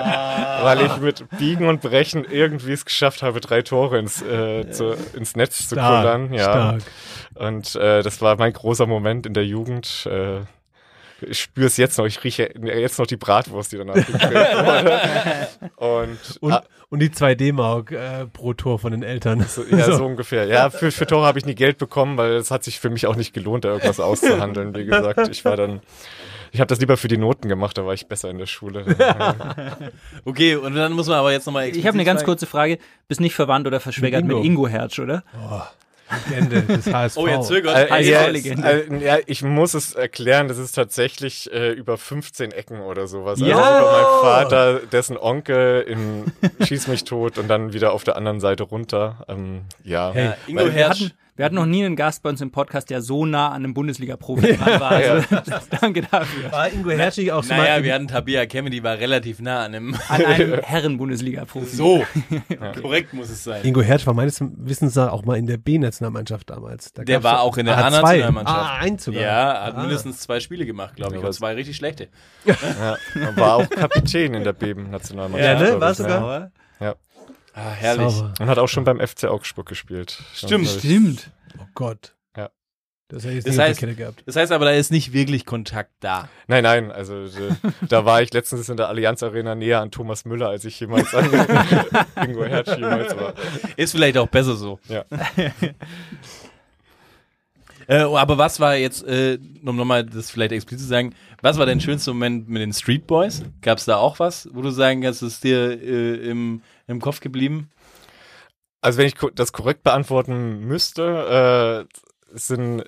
weil ich mit Biegen und Brechen irgendwie es geschafft habe, drei Tore ins, äh, zu, ins Netz zu kullern. Ja. Stark. Und äh, das war mein großer Moment in der Jugend. Äh, ich spüre es jetzt noch, ich rieche jetzt noch die Bratwurst, die danach gegrillt wurde. Und, Und, ah, und die 2 D-Mark äh, pro Tor von den Eltern. so, ja, (laughs) so ungefähr. Ja, für, für Tore habe ich nie Geld bekommen, weil es hat sich für mich auch nicht gelohnt, da irgendwas auszuhandeln. Wie gesagt, ich war dann, ich habe das lieber für die Noten gemacht, da war ich besser in der Schule. (laughs) Okay, und dann muss man aber jetzt nochmal Ich habe eine ganz kurze Frage. Bist nicht verwandt oder verschwägert Mit mit Ingo. Ingo Hertz, oder? Legende des HSV. Oh, jetzt zögert. Äh, Als ja, äh, ja, ich muss es erklären, das ist tatsächlich äh, über 15 Ecken oder sowas. Ja. Also über meinen Vater, dessen Onkel in Schieß mich tot und dann wieder auf der anderen Seite runter. Ähm, ja. Hey, Ingo Hertz. Wir hatten noch nie einen Gast bei uns im Podcast, der so nah an einem Bundesliga-Profi dran war. Also, (laughs) danke dafür. War Ingo Hertschig auch so Naja, mal wir hatten Tabia Kennedy, war relativ nah an einem. An einem (laughs) Herren-Bundesliga-Profi. So, (laughs) korrekt muss es sein. Ingo Hertsch war meines Wissens auch mal in der B-Nationalmannschaft damals. Da Der war auch in der zwei. A-Nationalmannschaft. Ah, eins sogar. Ja, hat Ah. mindestens zwei Spiele gemacht, glaube ich. Ja, Und zwei richtig schlechte. Ja, er war auch Kapitän in der Beben-Nationalmannschaft. Ja, ne? War ich, sogar? Ja. Ah, herrlich. Sauber. Und hat auch schon beim FC Augsburg gespielt. Stimmt. Stimmt. Oh Gott. Ja. Das hätte ich jetzt Das heißt- der Kette gehabt. Das heißt aber, da ist nicht wirklich Kontakt da. Nein, nein, also äh, da war ich letztens in der Allianz Arena näher an Thomas Müller, als ich jemals an (laughs) Ingo Hertz jemals war. Ist vielleicht auch besser so. Ja. (laughs) Äh, aber was war jetzt, äh, um nochmal das vielleicht explizit zu sagen, was war dein schönster Moment mit den Street Boys? Gab es da auch was, wo du sagen kannst, es ist dir äh, im, im Kopf geblieben? Also wenn ich das korrekt beantworten müsste, äh, sind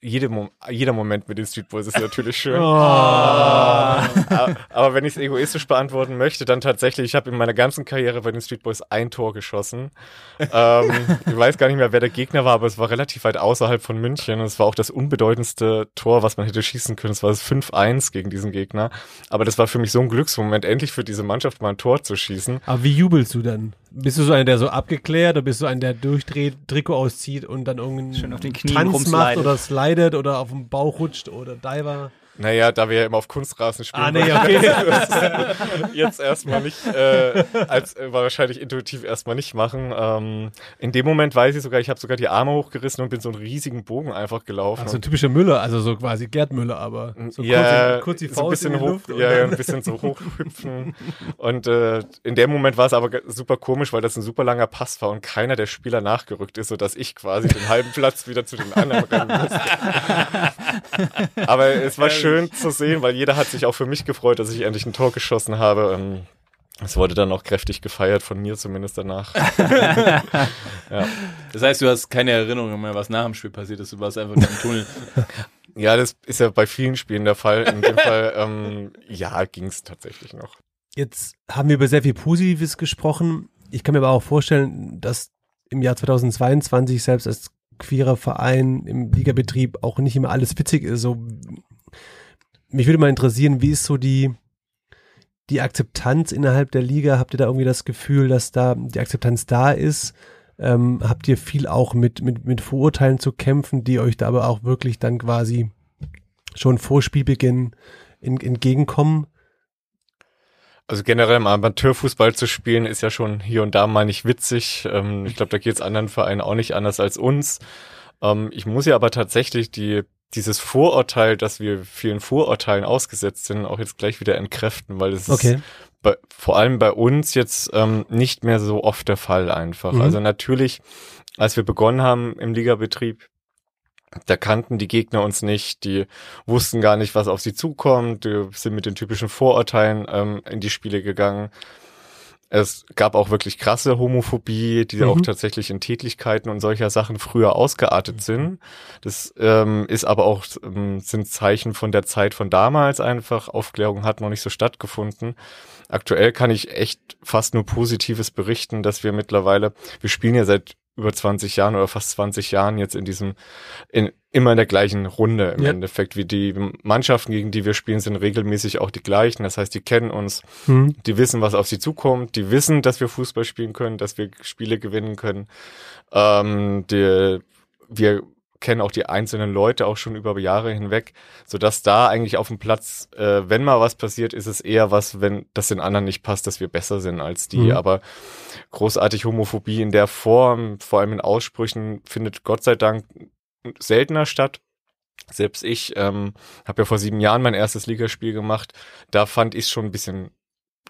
jede Mom jeder Moment mit den Street Boys ist natürlich schön. Aber, aber wenn ich es egoistisch beantworten möchte, dann tatsächlich, ich habe in meiner ganzen Karriere bei den Street Boys ein Tor geschossen. ähm, ich weiß gar nicht mehr, wer der Gegner war, aber es war relativ weit außerhalb von München. Und es war auch das unbedeutendste Tor, was man hätte schießen können. Es war das 5-1 gegen diesen Gegner. Aber das war für mich so ein Glücksmoment, endlich für diese Mannschaft mal ein Tor zu schießen. Aber wie jubelst du dann? Bist du so einer, der so abgeklärt oder bist du einer, der durchdreht, Trikot auszieht und dann irgendeinen Schön auf den Knien Tanz macht oder slidet oder auf dem Bauch rutscht oder Diver? Naja, da wir ja immer auf Kunstrasen spielen, Ah, nee, okay. (laughs) das jetzt erstmal nicht, äh, als äh, wahrscheinlich intuitiv erstmal nicht machen. Ähm, in dem Moment weiß ich sogar, ich habe sogar die Arme hochgerissen und bin so einen riesigen Bogen einfach gelaufen. Ach, so ein typischer Müller, also so quasi Gerd Müller, aber so ja, kurz, kurz die so Faust ein bisschen in die hoch, Luft. und ja, ja, ein bisschen so hochhüpfen. und äh, in dem Moment war es aber super komisch, weil das ein super langer Pass war und keiner der Spieler nachgerückt ist, sodass ich quasi den halben Platz wieder zu den anderen rennen musste. (laughs) aber es war schön zu sehen, weil jeder hat sich auch für mich gefreut, dass ich endlich ein Tor geschossen habe. Ähm, Es wurde dann auch kräftig gefeiert, von mir zumindest danach. (laughs) Das heißt, du hast keine Erinnerung mehr, was nach dem Spiel passiert ist. Du warst einfach nur im Tunnel. (laughs) Ja, das ist ja bei vielen Spielen der Fall. In dem Fall, ähm, ja, ging es tatsächlich noch. Jetzt haben wir über sehr viel Positives gesprochen. Ich kann mir aber auch vorstellen, dass im Jahr 2022 selbst als queerer Verein im Ligabetrieb auch nicht immer alles witzig ist. So, mich würde mal interessieren, wie ist so die, die Akzeptanz innerhalb der Liga? Habt ihr da irgendwie das Gefühl, dass da die Akzeptanz da ist? Ähm, habt ihr viel auch mit, mit, mit Vorurteilen zu kämpfen, die euch da aber auch wirklich dann quasi schon vor Spielbeginn in, entgegenkommen? Also generell im Amateurfußball zu spielen ist ja schon hier und da mal nicht witzig. Ähm, ich glaube, da geht es anderen Vereinen auch nicht anders als uns. Ähm, ich muss ja aber tatsächlich die dieses Vorurteil, dass wir vielen Vorurteilen ausgesetzt sind, auch jetzt gleich wieder entkräften, weil es Okay. ist bei, vor allem bei uns jetzt ähm, nicht mehr so oft der Fall einfach. Mhm. Also natürlich, als wir begonnen haben im Ligabetrieb, da kannten die Gegner uns nicht, die wussten gar nicht, was auf sie zukommt, die sind mit den typischen Vorurteilen ähm, in die Spiele gegangen. Es gab auch wirklich krasse Homophobie, die Mhm. auch tatsächlich in Tätlichkeiten und solcher Sachen früher ausgeartet sind. Das ähm, ist aber auch ähm, sind Zeichen von der Zeit von damals einfach. Aufklärung hat noch nicht so stattgefunden. Aktuell kann ich echt fast nur Positives berichten, dass wir mittlerweile, wir spielen ja seit über 20 Jahren oder fast 20 Jahren jetzt in diesem, in, immer in der gleichen Runde im Ja. Endeffekt, wie die Mannschaften, gegen die wir spielen, sind regelmäßig auch die gleichen. Das heißt, die kennen uns, Hm. die wissen, was auf sie zukommt, die wissen, dass wir Fußball spielen können, dass wir Spiele gewinnen können. Ähm, die, wir kennen auch die einzelnen Leute auch schon über Jahre hinweg, so dass da eigentlich auf dem Platz, äh, wenn mal was passiert, ist es eher was, wenn das den anderen nicht passt, dass wir besser sind als die. Mhm. Aber großartig Homophobie in der Form, vor allem in Aussprüchen, findet Gott sei Dank seltener statt. Selbst ich ähm, habe ja vor sieben Jahren mein erstes Ligaspiel gemacht. Da fand ich es schon ein bisschen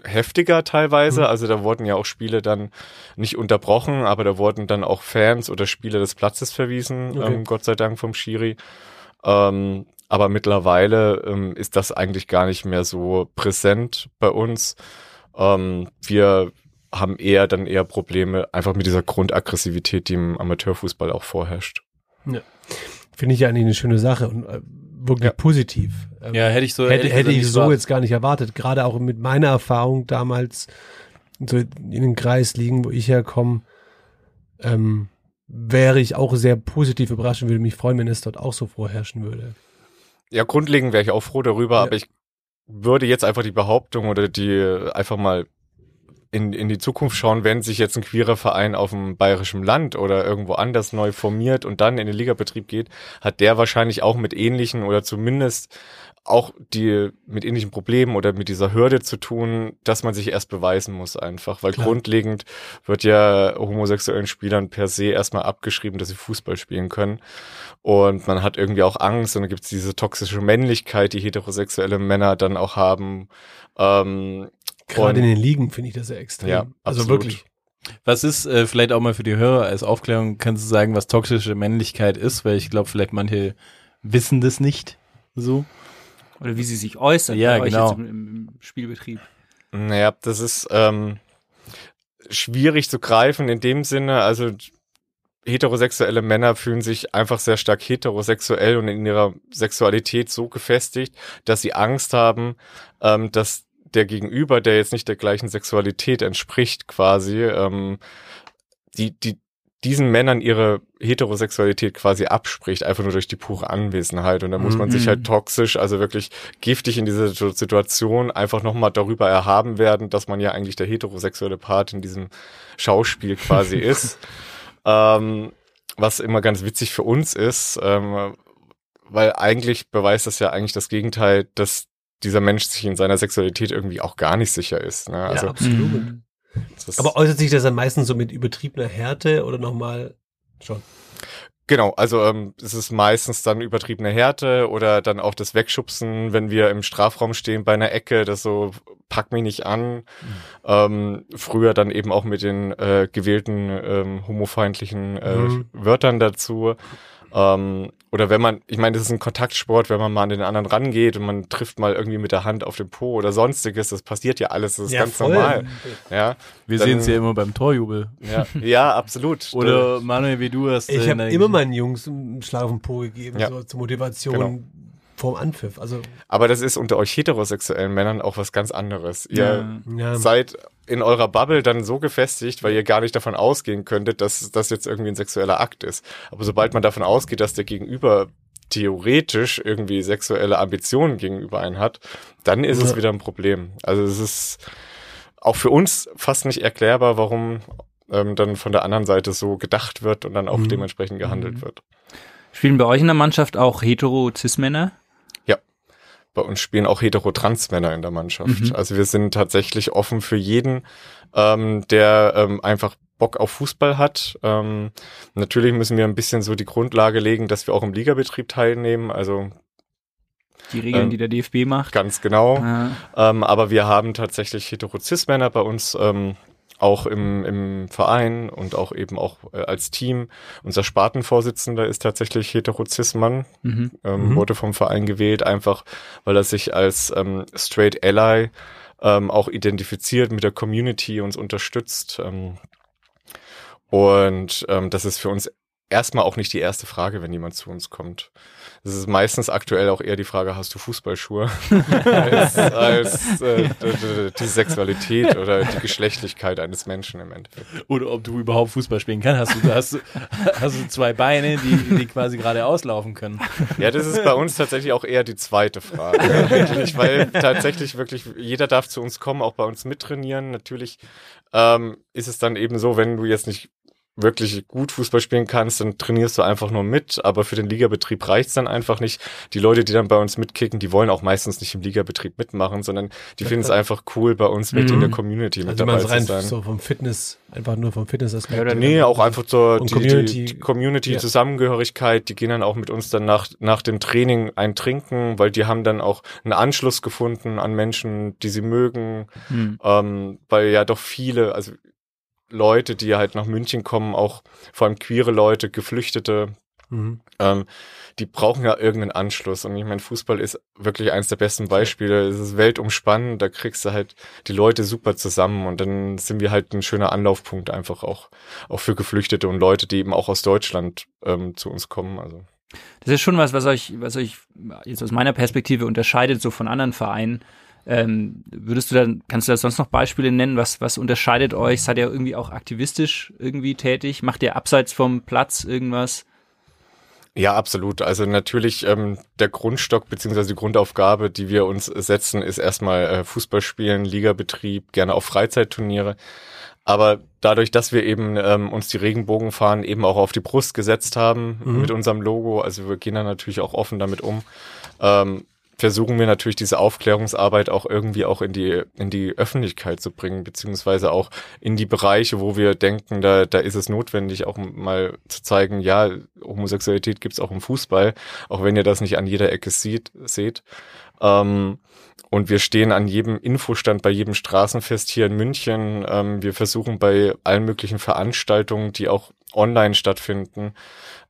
heftiger teilweise. Mhm. Also da wurden ja auch Spiele dann nicht unterbrochen, aber da wurden dann auch Fans oder Spieler des Platzes verwiesen, Okay. ähm, Gott sei Dank vom Schiri. Ähm, aber mittlerweile ähm, ist das eigentlich gar nicht mehr so präsent bei uns. Ähm, wir haben eher dann eher Probleme einfach mit dieser Grundaggressivität, die im Amateurfußball auch vorherrscht. Finde ich ja eigentlich eine schöne Sache und äh, wirklich Ja. positiv. Ähm, Ja, hätte ich so. hätte, hätte gesagt ich so erwartet. jetzt gar nicht erwartet. Gerade auch mit meiner Erfahrung damals so in den Kreisligen, wo ich herkomme, ähm, wäre ich auch sehr positiv überrascht und würde mich freuen, wenn es dort auch so vorherrschen würde. Ja, grundlegend wäre ich auch froh darüber, Ja. aber ich würde jetzt einfach die Behauptung oder die einfach mal in, in die Zukunft schauen, wenn sich jetzt ein queerer Verein auf dem bayerischen Land oder irgendwo anders neu formiert und dann in den Ligabetrieb geht, hat der wahrscheinlich auch mit ähnlichen oder zumindest auch die mit ähnlichen Problemen oder mit dieser Hürde zu tun, dass man sich erst beweisen muss einfach, weil Klar. grundlegend wird ja homosexuellen Spielern per se erstmal abgeschrieben, dass sie Fußball spielen können und man hat irgendwie auch Angst und dann gibt es diese toxische Männlichkeit, die heterosexuelle Männer dann auch haben. Ähm, Gerade in den Ligen finde ich das sehr extrem. Ja, also absolut. wirklich. Was ist äh, vielleicht auch mal für die Hörer als Aufklärung, kannst du sagen, was toxische Männlichkeit ist? Weil ich glaube, vielleicht manche wissen das nicht so. Oder wie sie sich äußern Ja, bei euch genau. jetzt im, im Spielbetrieb. Naja, das ist ähm, schwierig zu greifen in dem Sinne, also heterosexuelle Männer fühlen sich einfach sehr stark heterosexuell und in ihrer Sexualität so gefestigt, dass sie Angst haben, ähm, dass der Gegenüber, der jetzt nicht der gleichen Sexualität entspricht, quasi, ähm, die, die, diesen Männern ihre Heterosexualität quasi abspricht, einfach nur durch die pure Anwesenheit. Und da muss man sich Mhm. halt toxisch, also wirklich giftig in dieser Situ- Situation einfach nochmal darüber erhaben werden, dass man ja eigentlich der heterosexuelle Part in diesem Schauspiel quasi (laughs) ist. Ähm, was immer ganz witzig für uns ist, ähm, weil eigentlich beweist das ja eigentlich das Gegenteil, dass dieser Mensch sich in seiner Sexualität irgendwie auch gar nicht sicher ist. Ne? Also ja, absolut. Mhm. das Aber äußert sich das dann meistens so mit übertriebener Härte oder nochmal schon? Genau, also ähm, es ist meistens dann übertriebene Härte oder dann auch das Wegschubsen, wenn wir im Strafraum stehen bei einer Ecke, das so pack mich nicht an. Ähm, früher dann eben auch mit den äh, gewählten ähm, homofeindlichen äh, Mhm. Wörtern dazu. Ähm, oder wenn man, ich meine, das ist ein Kontaktsport, wenn man mal an den anderen rangeht und man trifft mal irgendwie mit der Hand auf den Po oder sonstiges, das passiert ja alles, das ist Ja, ganz voll. normal. Ja, Wir sehen es ja immer beim Torjubel. ja, ja, absolut. (laughs) Oder Manuel, wie du hast. Ich habe immer meinen Jungs einen Schlag auf den Po gegeben, Ja. so zur Motivation Genau. Vorm Anpfiff. Also, Aber das ist unter euch heterosexuellen Männern auch was ganz anderes. Ihr ja. seid in eurer Bubble dann so gefestigt, weil ihr gar nicht davon ausgehen könntet, dass das jetzt irgendwie ein sexueller Akt ist. Aber sobald man davon ausgeht, dass der Gegenüber theoretisch irgendwie sexuelle Ambitionen gegenüber einen hat, dann ist es Ja. wieder ein Problem. Also es ist auch für uns fast nicht erklärbar, warum ähm, dann von der anderen Seite so gedacht wird und dann auch Mhm. dementsprechend gehandelt wird. Spielen bei euch in der Mannschaft auch hetero-cis-Männer? Bei uns spielen auch hetero-trans-Männer in der Mannschaft. Mhm. Also wir sind tatsächlich offen für jeden, ähm, der ähm, einfach Bock auf Fußball hat. Ähm, natürlich müssen wir ein bisschen so die Grundlage legen, dass wir auch im Ligabetrieb teilnehmen. Also Die Regeln, Ähm, die der DFB macht? ganz genau. Ja. Ähm, aber wir haben tatsächlich hetero-cis-Männer bei uns ähm, auch im, im Verein und auch eben auch äh, als Team. Unser Spartenvorsitzender ist tatsächlich hetero-cis-Mann. Mhm. ähm, Mhm. wurde vom Verein gewählt, einfach weil er sich als ähm, Straight Ally ähm, auch identifiziert mit der Community, uns unterstützt. Ähm, und ähm, das ist für uns erstmal auch nicht die erste Frage, wenn jemand zu uns kommt. Das ist meistens aktuell auch eher die Frage, hast du Fußballschuhe? (laughs) als als äh, die Sexualität oder die Geschlechtlichkeit eines Menschen im Endeffekt. Oder ob du überhaupt Fußball spielen kannst. Hast du, hast, du- hast du zwei Beine, die, die quasi gerade auslaufen können. Ja, das ist bei uns tatsächlich auch eher die zweite Frage. Wirklich, weil tatsächlich wirklich jeder darf zu uns kommen, auch bei uns mittrainieren. Natürlich ähm, ist es dann eben so, wenn du jetzt nicht wirklich gut Fußball spielen kannst, dann trainierst du einfach nur mit, aber für den Ligabetrieb reicht's dann einfach nicht. Die Leute, die dann bei uns mitkicken, die wollen auch meistens nicht im Ligabetrieb mitmachen, sondern die finden es einfach cool, bei uns mit in der Community mit also dabei man zu rein sein. so vom Fitness, einfach nur vom Fitnessaspekt. Ja, oder Nee, auch einfach zur die, Community. die, die Community Ja. Zusammengehörigkeit, die gehen dann auch mit uns dann nach, nach dem Training ein Trinken, weil die haben dann auch einen Anschluss gefunden an Menschen, die sie mögen, Hm. ähm, weil ja doch viele, also Leute, die halt nach München kommen, auch vor allem queere Leute, Geflüchtete, Mhm. ähm, die brauchen ja irgendeinen Anschluss. Und ich meine, Fußball ist wirklich eins der besten Beispiele. Es ist weltumspannend, da kriegst du halt die Leute super zusammen und dann sind wir halt ein schöner Anlaufpunkt einfach auch, auch für Geflüchtete und Leute, die eben auch aus Deutschland ähm, zu uns kommen. Also Das ist schon was, was euch, was euch jetzt aus meiner Perspektive unterscheidet, so von anderen Vereinen. Ähm, würdest du dann, kannst du da sonst noch Beispiele nennen? Was, was unterscheidet euch? Seid ihr irgendwie auch aktivistisch irgendwie tätig? Macht ihr abseits vom Platz irgendwas? Ja, absolut. Also natürlich ähm, der Grundstock beziehungsweise die Grundaufgabe, die wir uns setzen, ist erstmal äh, Fußball spielen, Ligabetrieb, gerne auch Freizeitturniere. Aber dadurch, dass wir eben ähm, uns die Regenbogenfahnen eben auch auf die Brust gesetzt haben Mhm. mit unserem Logo, also wir gehen da natürlich auch offen damit um, ähm, versuchen wir natürlich diese Aufklärungsarbeit auch irgendwie auch in die in die Öffentlichkeit zu bringen, beziehungsweise auch in die Bereiche, wo wir denken, da da ist es notwendig, auch mal zu zeigen, ja, Homosexualität gibt's auch im Fußball, auch wenn ihr das nicht an jeder Ecke sieht, seht. Ähm, und wir stehen an jedem Infostand bei jedem Straßenfest hier in München. Ähm, wir versuchen bei allen möglichen Veranstaltungen, die auch online stattfinden,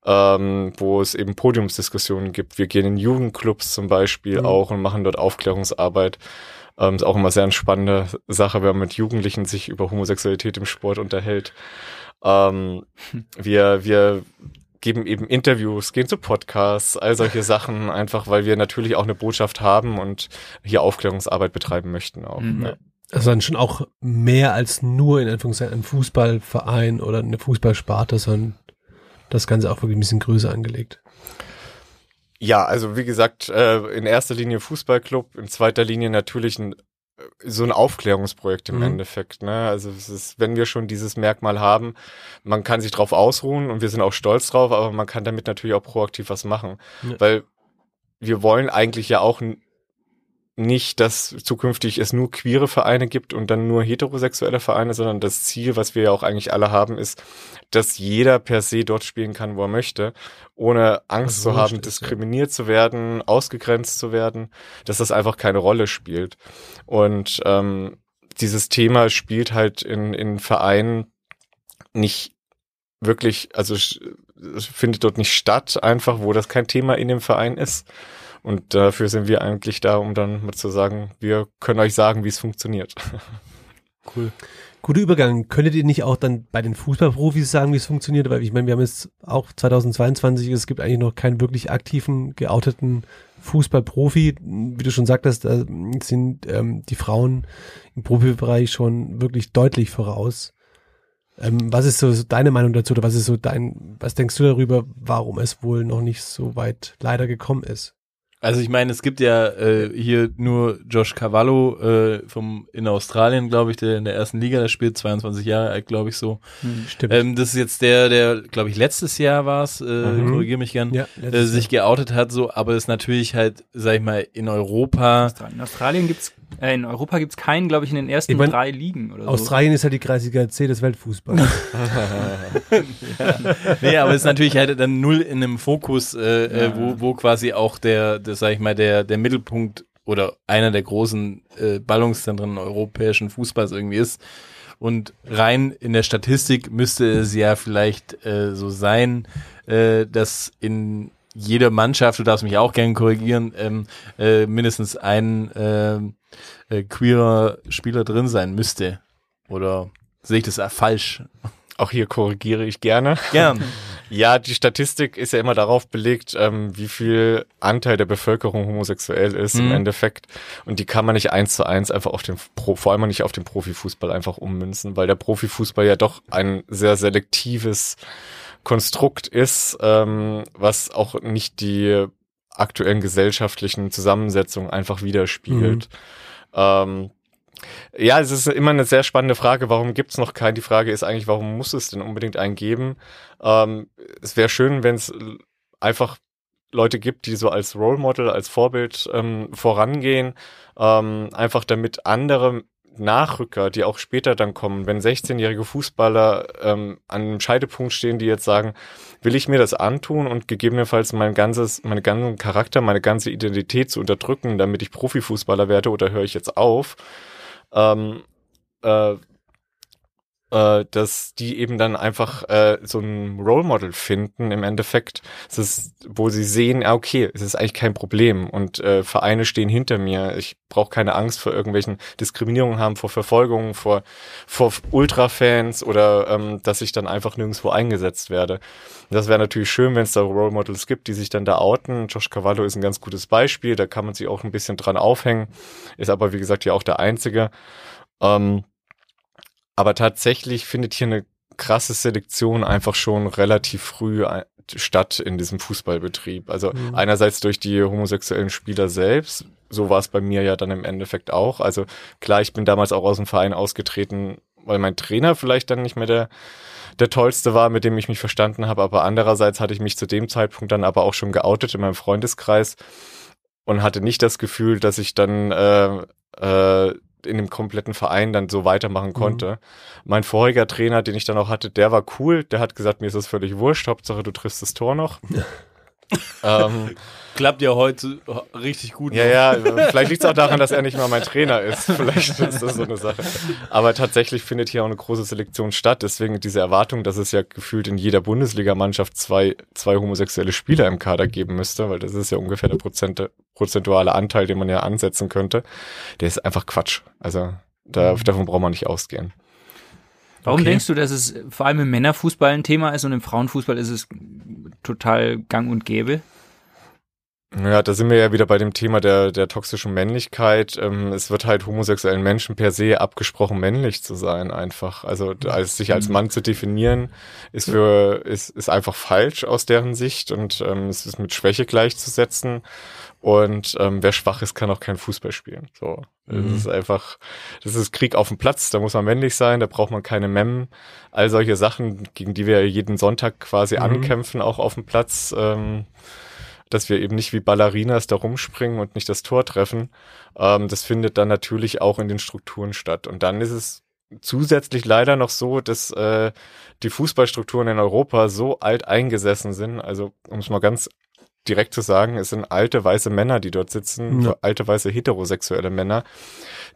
ähm, wo es eben Podiumsdiskussionen gibt. Wir gehen in Jugendclubs zum Beispiel Mhm. auch und machen dort Aufklärungsarbeit. Ähm, ist auch immer sehr eine spannende Sache, wenn man mit Jugendlichen sich über Homosexualität im Sport unterhält. Ähm, wir, wir geben eben Interviews, gehen zu Podcasts, all solche Sachen, einfach weil wir natürlich auch eine Botschaft haben und hier Aufklärungsarbeit betreiben möchten auch. Mhm. Ja. Also dann schon auch mehr als nur in Anführungszeichen ein Fußballverein oder eine Fußballsparte, sondern das Ganze auch wirklich ein bisschen größer angelegt. Ja, also wie gesagt, äh, in erster Linie Fußballclub, in zweiter Linie natürlich ein, so ein Aufklärungsprojekt im Mhm. Endeffekt. Ne? Also es ist, wenn wir schon dieses Merkmal haben, man kann sich drauf ausruhen und wir sind auch stolz drauf, aber man kann damit natürlich auch proaktiv was machen, Ja. weil wir wollen eigentlich ja auch nicht, dass zukünftig es nur queere Vereine gibt und dann nur heterosexuelle Vereine, sondern das Ziel, was wir ja auch eigentlich alle haben, ist, dass jeder per se dort spielen kann, wo er möchte, ohne Angst Was zu haben, ist, ja. diskriminiert zu werden, ausgegrenzt zu werden, dass das einfach keine Rolle spielt. Und ähm, dieses Thema spielt halt in, in Vereinen nicht wirklich, also es findet dort nicht statt, einfach wo das kein Thema in dem Verein ist. Und dafür sind wir eigentlich da, um dann mal zu sagen, wir können euch sagen, wie es funktioniert. (laughs) Cool. Guter Übergang. Könntet ihr nicht auch dann bei den Fußballprofis sagen, wie es funktioniert? Weil ich meine, wir haben jetzt auch 2022, es gibt eigentlich noch keinen wirklich aktiven, geouteten Fußballprofi. Wie du schon sagtest, da sind ähm, die Frauen im Profibereich schon wirklich deutlich voraus. Ähm, was ist so so deine Meinung dazu oder was ist so dein, was denkst du darüber, warum es wohl noch nicht so weit leider gekommen ist? Also ich meine, es gibt ja äh, hier nur Josh Cavallo äh, vom in Australien, glaube ich, der in der ersten Liga, der spielt 22 Jahre alt, glaube ich so. Stimmt. Ähm, das ist jetzt der, der, glaube ich, letztes Jahr war es, äh, Mhm. korrigiere mich gern, ja, äh, sich geoutet hat, so, aber ist natürlich halt, sag ich mal, in Europa. In Australien gibt's, äh, in Europa gibt's keinen, glaube ich, in den ersten Ich mein, drei Ligen oder so. Australien ist halt die Kreisliga C des Weltfußballs. (laughs) (laughs) nee, aber ist natürlich halt dann null in einem Fokus, äh, äh, wo, wo quasi auch der, der, sag ich mal, der, der Mittelpunkt oder einer der großen äh, Ballungszentren europäischen Fußballs irgendwie ist. Und rein in der Statistik müsste es ja vielleicht äh, so sein, äh, dass in jeder Mannschaft, du darfst mich auch gerne korrigieren, ähm, äh, mindestens ein ähm, äh, queerer Spieler drin sein müsste. Oder sehe ich das falsch? Auch hier korrigiere ich gerne. Gern. (laughs) Ja, die Statistik ist ja immer darauf belegt, ähm, wie viel Anteil der Bevölkerung homosexuell ist im Mhm. Endeffekt. Und die kann man nicht eins zu eins einfach auf den, Pro, vor allem nicht auf den Profifußball einfach ummünzen, weil der Profifußball ja doch ein sehr selektives Konstrukt ist, ähm, was auch nicht die aktuellen gesellschaftlichen Zusammensetzungen einfach widerspiegelt. Ähm, ja, es ist immer eine sehr spannende Frage, warum gibt's noch keinen? Die Frage ist eigentlich, warum muss es denn unbedingt einen geben? Ähm, es wäre schön, wenn es einfach Leute gibt, die so als Role Model, als Vorbild ähm, vorangehen, ähm, einfach damit andere Nachrücker, die auch später dann kommen, wenn 16-jährige Fußballer ähm, an einem Scheidepunkt stehen, die jetzt sagen, will ich mir das antun und gegebenenfalls mein ganzes, meinen ganzen Charakter, meine ganze Identität zu unterdrücken, damit ich Profifußballer werde oder höre ich jetzt auf? Ähm, äh, äh, dass die eben dann einfach äh, so ein Role Model finden im Endeffekt, es ist, wo sie sehen, ah, okay, es ist eigentlich kein Problem und äh, Vereine stehen hinter mir. Ich brauche keine Angst vor irgendwelchen Diskriminierungen haben, vor Verfolgungen, vor vor Ultrafans oder ähm, dass ich dann einfach nirgendwo eingesetzt werde. Das wäre natürlich schön, wenn es da Role Models gibt, die sich dann da outen. Josh Cavallo ist ein ganz gutes Beispiel, da kann man sich auch ein bisschen dran aufhängen, ist aber wie gesagt ja auch der einzige. Ähm, aber tatsächlich findet hier eine krasse Selektion einfach schon relativ früh ein- statt in diesem Fußballbetrieb. Also Mhm. einerseits durch die homosexuellen Spieler selbst, so war es bei mir ja dann im Endeffekt auch. Also klar, ich bin damals auch aus dem Verein ausgetreten, weil mein Trainer vielleicht dann nicht mehr der der tollste war, mit dem ich mich verstanden habe, aber andererseits hatte ich mich zu dem Zeitpunkt dann aber auch schon geoutet in meinem Freundeskreis und hatte nicht das Gefühl, dass ich dann äh, äh, in dem kompletten Verein dann so weitermachen konnte. Mein voriger Trainer, den ich dann auch hatte, der war cool, der hat gesagt, mir ist das völlig wurscht, Hauptsache du triffst das Tor noch. (laughs) ähm, Klappt ja heute richtig gut. ja, ja, (laughs) vielleicht liegt es auch daran, dass er nicht mal mein Trainer ist. (laughs) Vielleicht ist das so eine Sache. Aber tatsächlich findet hier auch eine große Selektion statt. Deswegen diese Erwartung, dass es ja gefühlt in jeder Bundesligamannschaft zwei, zwei homosexuelle Spieler im Kader geben müsste, weil das ist ja ungefähr der Prozente, prozentuale Anteil, den man ja ansetzen könnte. Der ist einfach Quatsch. Also da, davon braucht man nicht ausgehen. Warum Okay. denkst du, dass es vor allem im Männerfußball ein Thema ist und im Frauenfußball ist es total gang und gäbe? Ja, da sind wir ja wieder bei dem Thema der, der toxischen Männlichkeit. Ähm, es wird halt homosexuellen Menschen per se abgesprochen, männlich zu sein, einfach. Also als sich als Mann zu definieren, ist für ist, ist einfach falsch aus deren Sicht und ähm, es ist mit Schwäche gleichzusetzen. Und ähm, wer schwach ist, kann auch kein Fußball spielen. So, das ist einfach, das ist Krieg auf dem Platz. Da muss man männlich sein, da braucht man keine Mem. All solche Sachen, gegen die wir jeden Sonntag quasi ankämpfen, auch auf dem Platz. Ähm, dass wir eben nicht wie Ballerinas da rumspringen und nicht das Tor treffen. Ähm, das findet dann natürlich auch in den Strukturen statt. Und dann ist es zusätzlich leider noch so, dass äh, die Fußballstrukturen in Europa so alt eingesessen sind. Also um es mal ganz direkt zu sagen, es sind alte weiße Männer, die dort sitzen, Ja. alte weiße heterosexuelle Männer,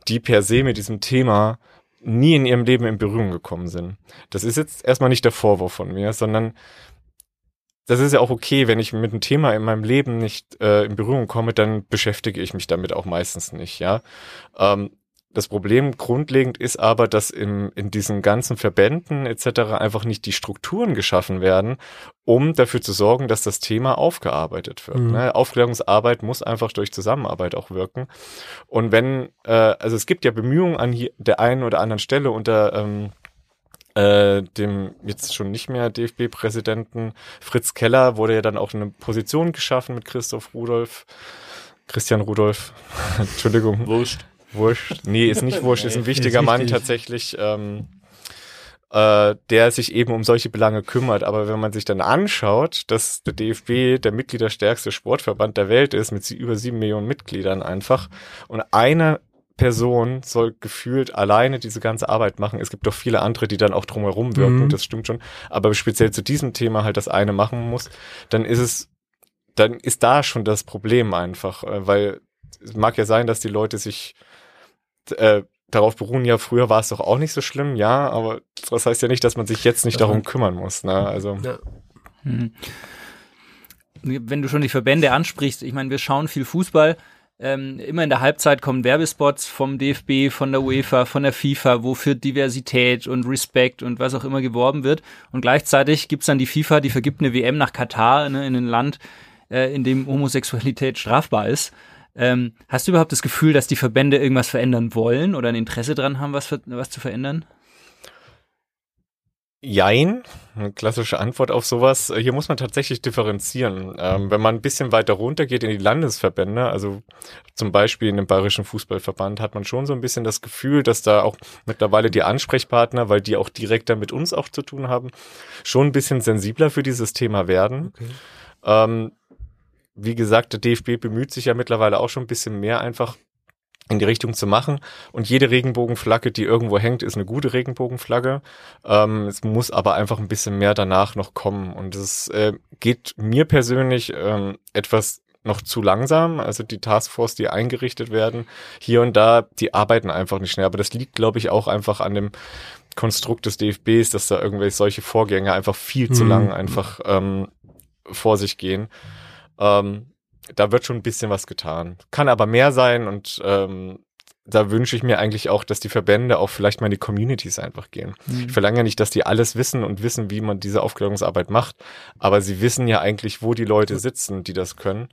die per se mit diesem Thema nie in ihrem Leben in Berührung gekommen sind. Das ist jetzt erstmal nicht der Vorwurf von mir, sondern das ist ja auch okay, wenn ich mit einem Thema in meinem Leben nicht äh, in Berührung komme, dann beschäftige ich mich damit auch meistens nicht, ja. Ähm, das Problem grundlegend ist aber, dass in, in diesen ganzen Verbänden etc. einfach nicht die Strukturen geschaffen werden, um dafür zu sorgen, dass das Thema aufgearbeitet wird. Mhm. Ne? Aufklärungsarbeit muss einfach durch Zusammenarbeit auch wirken. Und wenn, äh, also es gibt ja Bemühungen an hier, der einen oder anderen Stelle unter ähm, äh, dem jetzt schon nicht mehr DFB-Präsidenten Fritz Keller wurde ja dann auch eine Position geschaffen mit Christoph Rudolf, Christian Rudolf, (laughs) Entschuldigung. Wurscht. Wurscht. Nee, ist nicht wurscht, ist ein wichtiger ist Mann tatsächlich, ähm, äh, der sich eben um solche Belange kümmert. Aber wenn man sich dann anschaut, dass der DFB der mitgliederstärkste Sportverband der Welt ist, mit über sieben Millionen Mitgliedern einfach, und eine Person soll gefühlt alleine diese ganze Arbeit machen. Es gibt doch viele andere, die dann auch drumherum wirken, Mhm. das stimmt schon. Aber speziell zu diesem Thema halt das eine machen muss, dann ist es, dann ist da schon das Problem einfach, äh, weil es mag ja sein, dass die Leute sich äh, darauf beruhen, ja, früher war es doch auch nicht so schlimm, ja, aber das heißt ja nicht, dass man sich jetzt nicht darum kümmern muss, ne? Also Ja. Hm. Wenn du schon die Verbände ansprichst, ich meine, wir schauen viel Fußball. Ähm, immer in der Halbzeit kommen Werbespots vom DFB, von der UEFA, von der FIFA, wo für Diversität und Respekt und was auch immer geworben wird. Und gleichzeitig gibt's dann die FIFA, die vergibt eine WM nach Katar, ne, in ein Land, äh, in dem Homosexualität strafbar ist. Ähm, hast du überhaupt das Gefühl, dass die Verbände irgendwas verändern wollen oder ein Interesse dran haben, was, was zu verändern? Jein, eine klassische Antwort auf sowas. Hier muss man tatsächlich differenzieren. Ähm, wenn man ein bisschen weiter runter geht in die Landesverbände, also zum Beispiel in dem Bayerischen Fußballverband, hat man schon so ein bisschen das Gefühl, dass da auch mittlerweile die Ansprechpartner, weil die auch direkter mit uns auch zu tun haben, schon ein bisschen sensibler für dieses Thema werden. Okay. Ähm, wie gesagt, der DFB bemüht sich ja mittlerweile auch schon ein bisschen mehr einfach in die Richtung zu machen. Und jede Regenbogenflagge, die irgendwo hängt, ist eine gute Regenbogenflagge. Ähm, es muss aber einfach ein bisschen mehr danach noch kommen. Und es äh, geht mir persönlich ähm, etwas noch zu langsam. Also die Taskforce, die eingerichtet werden, hier und da, die arbeiten einfach nicht schnell. Aber das liegt, glaube ich, auch einfach an dem Konstrukt des DFBs, dass da irgendwelche solche Vorgänge einfach viel zu Mhm. lang einfach ähm, vor sich gehen. Ähm, da wird schon ein bisschen was getan. Kann aber mehr sein und ähm, da wünsche ich mir eigentlich auch, dass die Verbände auch vielleicht mal in die Communities einfach gehen. Mhm. Ich verlange ja nicht, dass die alles wissen und wissen, wie man diese Aufklärungsarbeit macht, aber sie wissen ja eigentlich, wo die Leute sitzen, die das können.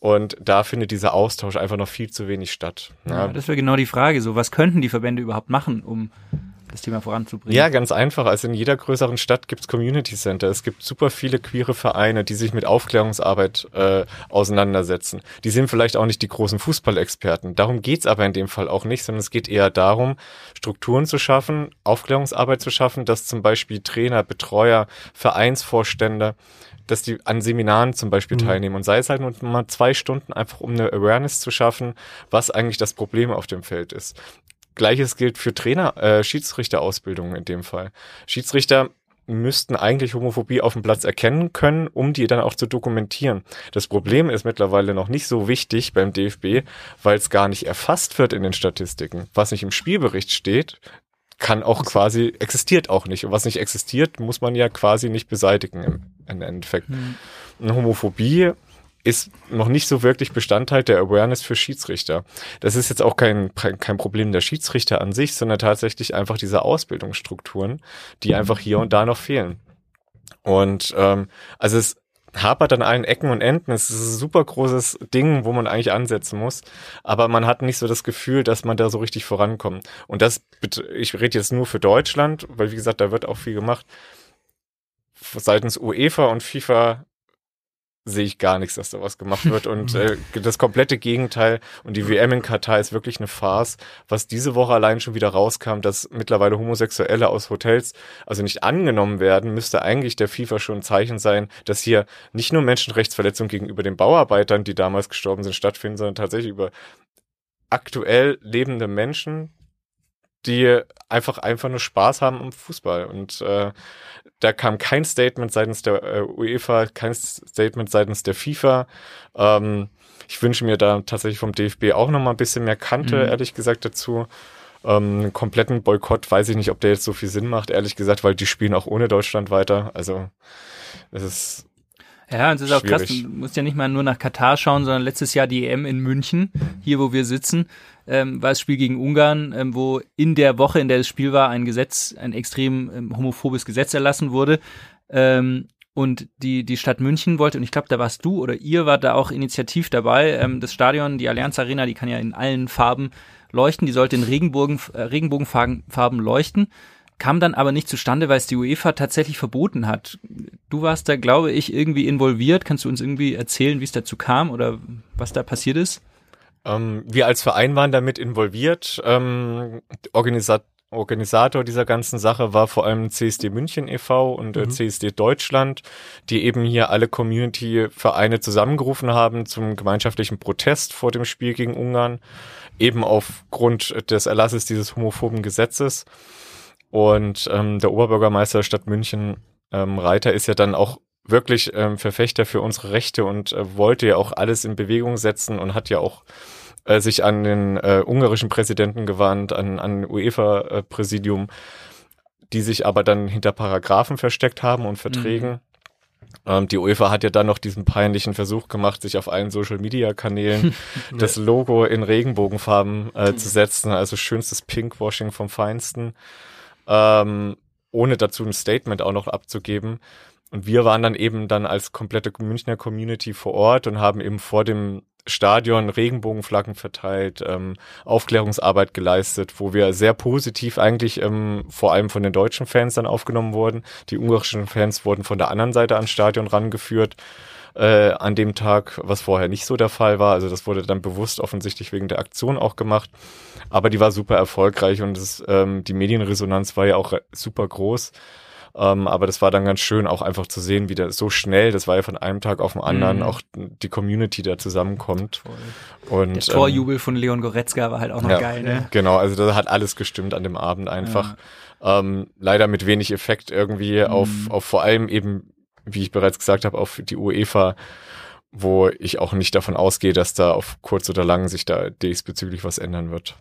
Und da findet dieser Austausch einfach noch viel zu wenig statt. Ja, das wäre genau die Frage. So, was könnten die Verbände überhaupt machen, um das Thema voranzubringen? Ja, ganz einfach. Also in jeder größeren Stadt gibt's Community Center. Es gibt super viele queere Vereine, die sich mit Aufklärungsarbeit äh, auseinandersetzen. Die sind vielleicht auch nicht die großen Fußballexperten. Darum geht's aber in dem Fall auch nicht, sondern es geht eher darum, Strukturen zu schaffen, Aufklärungsarbeit zu schaffen, dass zum Beispiel Trainer, Betreuer, Vereinsvorstände, dass die an Seminaren zum Beispiel teilnehmen und sei es halt nur mal zwei Stunden einfach, um eine Awareness zu schaffen, was eigentlich das Problem auf dem Feld ist. Gleiches gilt für Trainer, äh, Schiedsrichterausbildung in dem Fall. Schiedsrichter müssten eigentlich Homophobie auf dem Platz erkennen können, um die dann auch zu dokumentieren. Das Problem ist mittlerweile noch nicht so wichtig beim DFB, weil es gar nicht erfasst wird in den Statistiken. Was nicht im Spielbericht steht, kann auch quasi, existiert auch nicht. Und was nicht existiert, muss man ja quasi nicht beseitigen im, im Endeffekt. Eine Homophobie ist noch nicht so wirklich Bestandteil der Awareness für Schiedsrichter. Das ist jetzt auch kein, kein Problem der Schiedsrichter an sich, sondern tatsächlich einfach diese Ausbildungsstrukturen, die einfach hier und da noch fehlen. Und ähm, also es hapert an allen Ecken und Enden. Es ist ein super großes Ding, wo man eigentlich ansetzen muss. Aber man hat nicht so das Gefühl, dass man da so richtig vorankommt. Und das, ich rede jetzt nur für Deutschland, weil wie gesagt, da wird auch viel gemacht. Seitens UEFA und FIFA sehe ich gar nichts, dass da was gemacht wird. Und (laughs) äh, das komplette Gegenteil. Und die WM in Katar ist wirklich eine Farce. Was diese Woche allein schon wieder rauskam, dass mittlerweile Homosexuelle aus Hotels also nicht angenommen werden, müsste eigentlich der FIFA schon ein Zeichen sein, dass hier nicht nur Menschenrechtsverletzungen gegenüber den Bauarbeitern, die damals gestorben sind, stattfinden, sondern tatsächlich über aktuell lebende Menschen, die einfach einfach nur Spaß haben am Fußball. Und äh, da kam kein Statement seitens der äh, UEFA, kein Statement seitens der FIFA. Ähm, ich wünsche mir da tatsächlich vom DFB auch noch mal ein bisschen mehr Kante, Mhm. ehrlich gesagt, dazu. Ähm, kompletten Boykott weiß ich nicht, ob der jetzt so viel Sinn macht, ehrlich gesagt, weil die spielen auch ohne Deutschland weiter. Also es ist Ja, und es ist auch krass, Schwierig. du musst ja nicht mal nur nach Katar schauen, sondern letztes Jahr die EM in München, hier wo wir sitzen, ähm, war das Spiel gegen Ungarn, ähm, wo in der Woche, in der das Spiel war, ein Gesetz, ein extrem ähm, homophobes Gesetz erlassen wurde. Ähm, und die, die Stadt München wollte, und ich glaube, da warst du oder ihr wart da auch initiativ dabei, ähm, das Stadion, die Allianz Arena, die kann ja in allen Farben leuchten, die sollte in Regenbogen, äh, Regenbogenfarben Farben leuchten kam dann aber nicht zustande, weil es die UEFA tatsächlich verboten hat. Du warst da, glaube ich, irgendwie involviert. Kannst du uns irgendwie erzählen, wie es dazu kam oder was da passiert ist? Ähm, wir als Verein waren damit involviert. Ähm, Organisat Organisator dieser ganzen Sache war vor allem CSD München e.V. und äh, CSD Deutschland, die eben hier alle Community-Vereine zusammengerufen haben zum gemeinschaftlichen Protest vor dem Spiel gegen Ungarn, eben aufgrund des Erlasses dieses homophoben Gesetzes. Und ähm, der Oberbürgermeister der Stadt München, ähm, Reiter, ist ja dann auch wirklich ähm, Verfechter für unsere Rechte und äh, wollte ja auch alles in Bewegung setzen und hat ja auch äh, sich an den äh, ungarischen Präsidenten gewandt, an, an UEFA-Präsidium, die sich aber dann hinter Paragraphen versteckt haben und Verträgen. Ähm, die UEFA hat ja dann noch diesen peinlichen Versuch gemacht, sich auf allen Social-Media-Kanälen (laughs) (laughs) das Logo in Regenbogenfarben äh, zu setzen, also schönstes Pinkwashing vom Feinsten, ähm, ohne dazu ein Statement auch noch abzugeben. Und wir waren dann eben dann als komplette Münchner Community vor Ort und haben eben vor dem Stadion Regenbogenflaggen verteilt, ähm, Aufklärungsarbeit geleistet, wo wir sehr positiv eigentlich ähm, vor allem von den deutschen Fans dann aufgenommen wurden. Die ungarischen Fans wurden von der anderen Seite ans Stadion rangeführt äh, an dem Tag, was vorher nicht so der Fall war. Also das wurde dann bewusst offensichtlich wegen der Aktion auch gemacht. Aber die war super erfolgreich und es, ähm, die Medienresonanz war ja auch super groß. Ähm, aber das war dann ganz schön, auch einfach zu sehen, wie der so schnell, das war ja von einem Tag auf den anderen, Mhm. auch die Community da zusammenkommt. Und, Der Torjubel von Leon Goretzka war halt auch noch ja, geil, ne? Genau, also da hat alles gestimmt an dem Abend einfach. Ähm, leider mit wenig Effekt irgendwie auf, Mhm. auf vor allem eben, wie ich bereits gesagt habe, auf die UEFA wo ich auch nicht davon ausgehe, dass da auf kurz oder lang sich da diesbezüglich was ändern wird.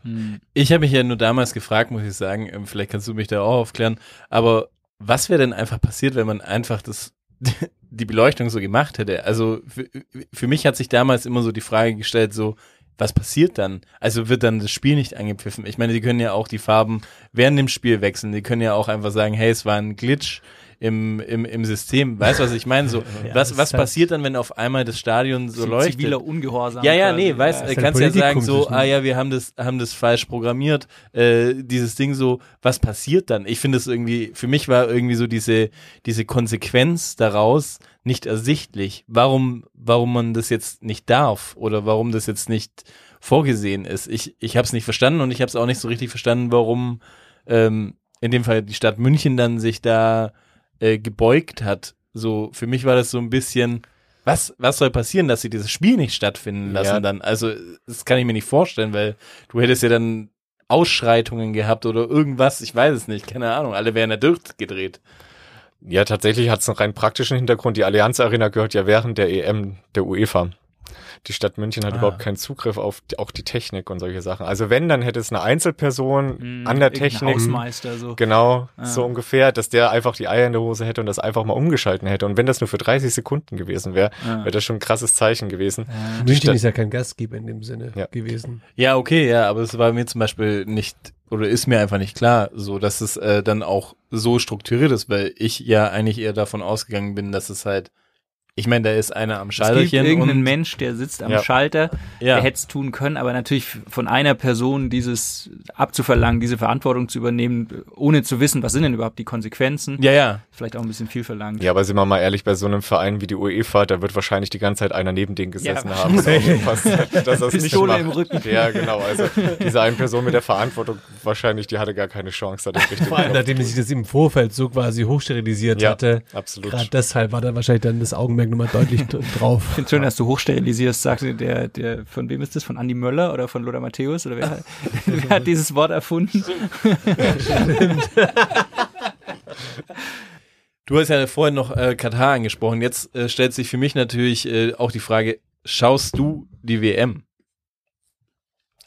Ich habe mich ja nur damals gefragt, muss ich sagen, ähm, vielleicht kannst du mich da auch aufklären, aber was wäre denn einfach passiert, wenn man einfach das (laughs) die Beleuchtung so gemacht hätte? Also für, für mich hat sich damals immer so die Frage gestellt, so was passiert dann? Also wird dann das Spiel nicht angepfiffen? Ich meine, die können ja auch die Farben während dem Spiel wechseln. Die können ja auch einfach sagen, hey, es war ein Glitch im, im, im System. Weißt du, was ich meine? So, (laughs) Ja, was, was halt- passiert dann, wenn auf einmal das Stadion so leuchtet? ziviler Ungehorsam Ja, ja, nee, weißt, Ja, du, ist halt kannst ja sagen so, ah ja, wir haben das, haben das falsch programmiert, äh, dieses Ding so, was passiert dann? Ich finde es irgendwie, für mich war irgendwie so diese, diese Konsequenz daraus nicht ersichtlich, warum, warum man das jetzt nicht darf oder warum das jetzt nicht vorgesehen ist. Ich, ich habe es nicht verstanden und ich habe es auch nicht so richtig verstanden, warum ähm, in dem Fall die Stadt München dann sich da äh, gebeugt hat. So, für mich war das so ein bisschen, was, was soll passieren, dass sie dieses Spiel nicht stattfinden lassen Ja. dann? Also, das kann ich mir nicht vorstellen, weil du hättest ja dann Ausschreitungen gehabt oder irgendwas, ich weiß es nicht, keine Ahnung, alle wären ja durchgedreht. Ja, tatsächlich hat es einen rein praktischen Hintergrund. Die Allianz Arena gehört ja während der EM der UEFA. Die Stadt München hat Ah. überhaupt keinen Zugriff auf die, auch die Technik und solche Sachen. Also wenn, dann hätte es eine Einzelperson Hm, an der Technik. Hausmeister, so. Genau, Ah. so ungefähr, dass der einfach die Eier in der Hose hätte und das einfach mal umgeschalten hätte. Und wenn das nur für 30 Sekunden gewesen wäre, Ah. wäre das schon ein krasses Zeichen gewesen. Die München Stadt- ist ja kein Gastgeber in dem Sinne gewesen. Ja, okay, ja, aber es war mir zum Beispiel nicht, oder ist mir einfach nicht klar, so, dass es äh, dann auch so strukturiert ist, weil ich ja eigentlich eher davon ausgegangen bin, dass es halt, ich meine, da ist einer am Es gibt Schalterchen irgendeinen und Mensch, der sitzt am Ja. Schalter, Ja. der hätte es tun können, aber natürlich von einer Person dieses abzuverlangen, diese Verantwortung zu übernehmen, ohne zu wissen, was sind denn überhaupt die Konsequenzen. Ja, ja. Vielleicht auch ein bisschen viel verlangt. Ja, aber sind wir mal ehrlich, bei so einem Verein wie die UEFA, da wird wahrscheinlich die ganze Zeit einer neben denen gesessen Ja, haben. hat, (laughs) dass er es nicht Pistole macht. im Rücken. Ja, genau. Also diese eine Person mit der Verantwortung, wahrscheinlich, die hatte gar keine Chance, da den richtigen Vor allem, nachdem sich das im Vorfeld so quasi hochsterilisiert Ja, hatte. absolut. Gerade deshalb war da wahrscheinlich dann das Augenmerk nochmal deutlich drauf. Ich finde schön, dass du hochsterilisierst, sagte der, der, von wem ist das? Von Andy Möller oder von Lothar Matthäus? Oder wer, wer hat dieses Wort erfunden? (laughs) Du hast ja vorhin noch äh, Katar angesprochen. Jetzt äh, stellt sich für mich natürlich äh, auch die Frage, schaust du die WM?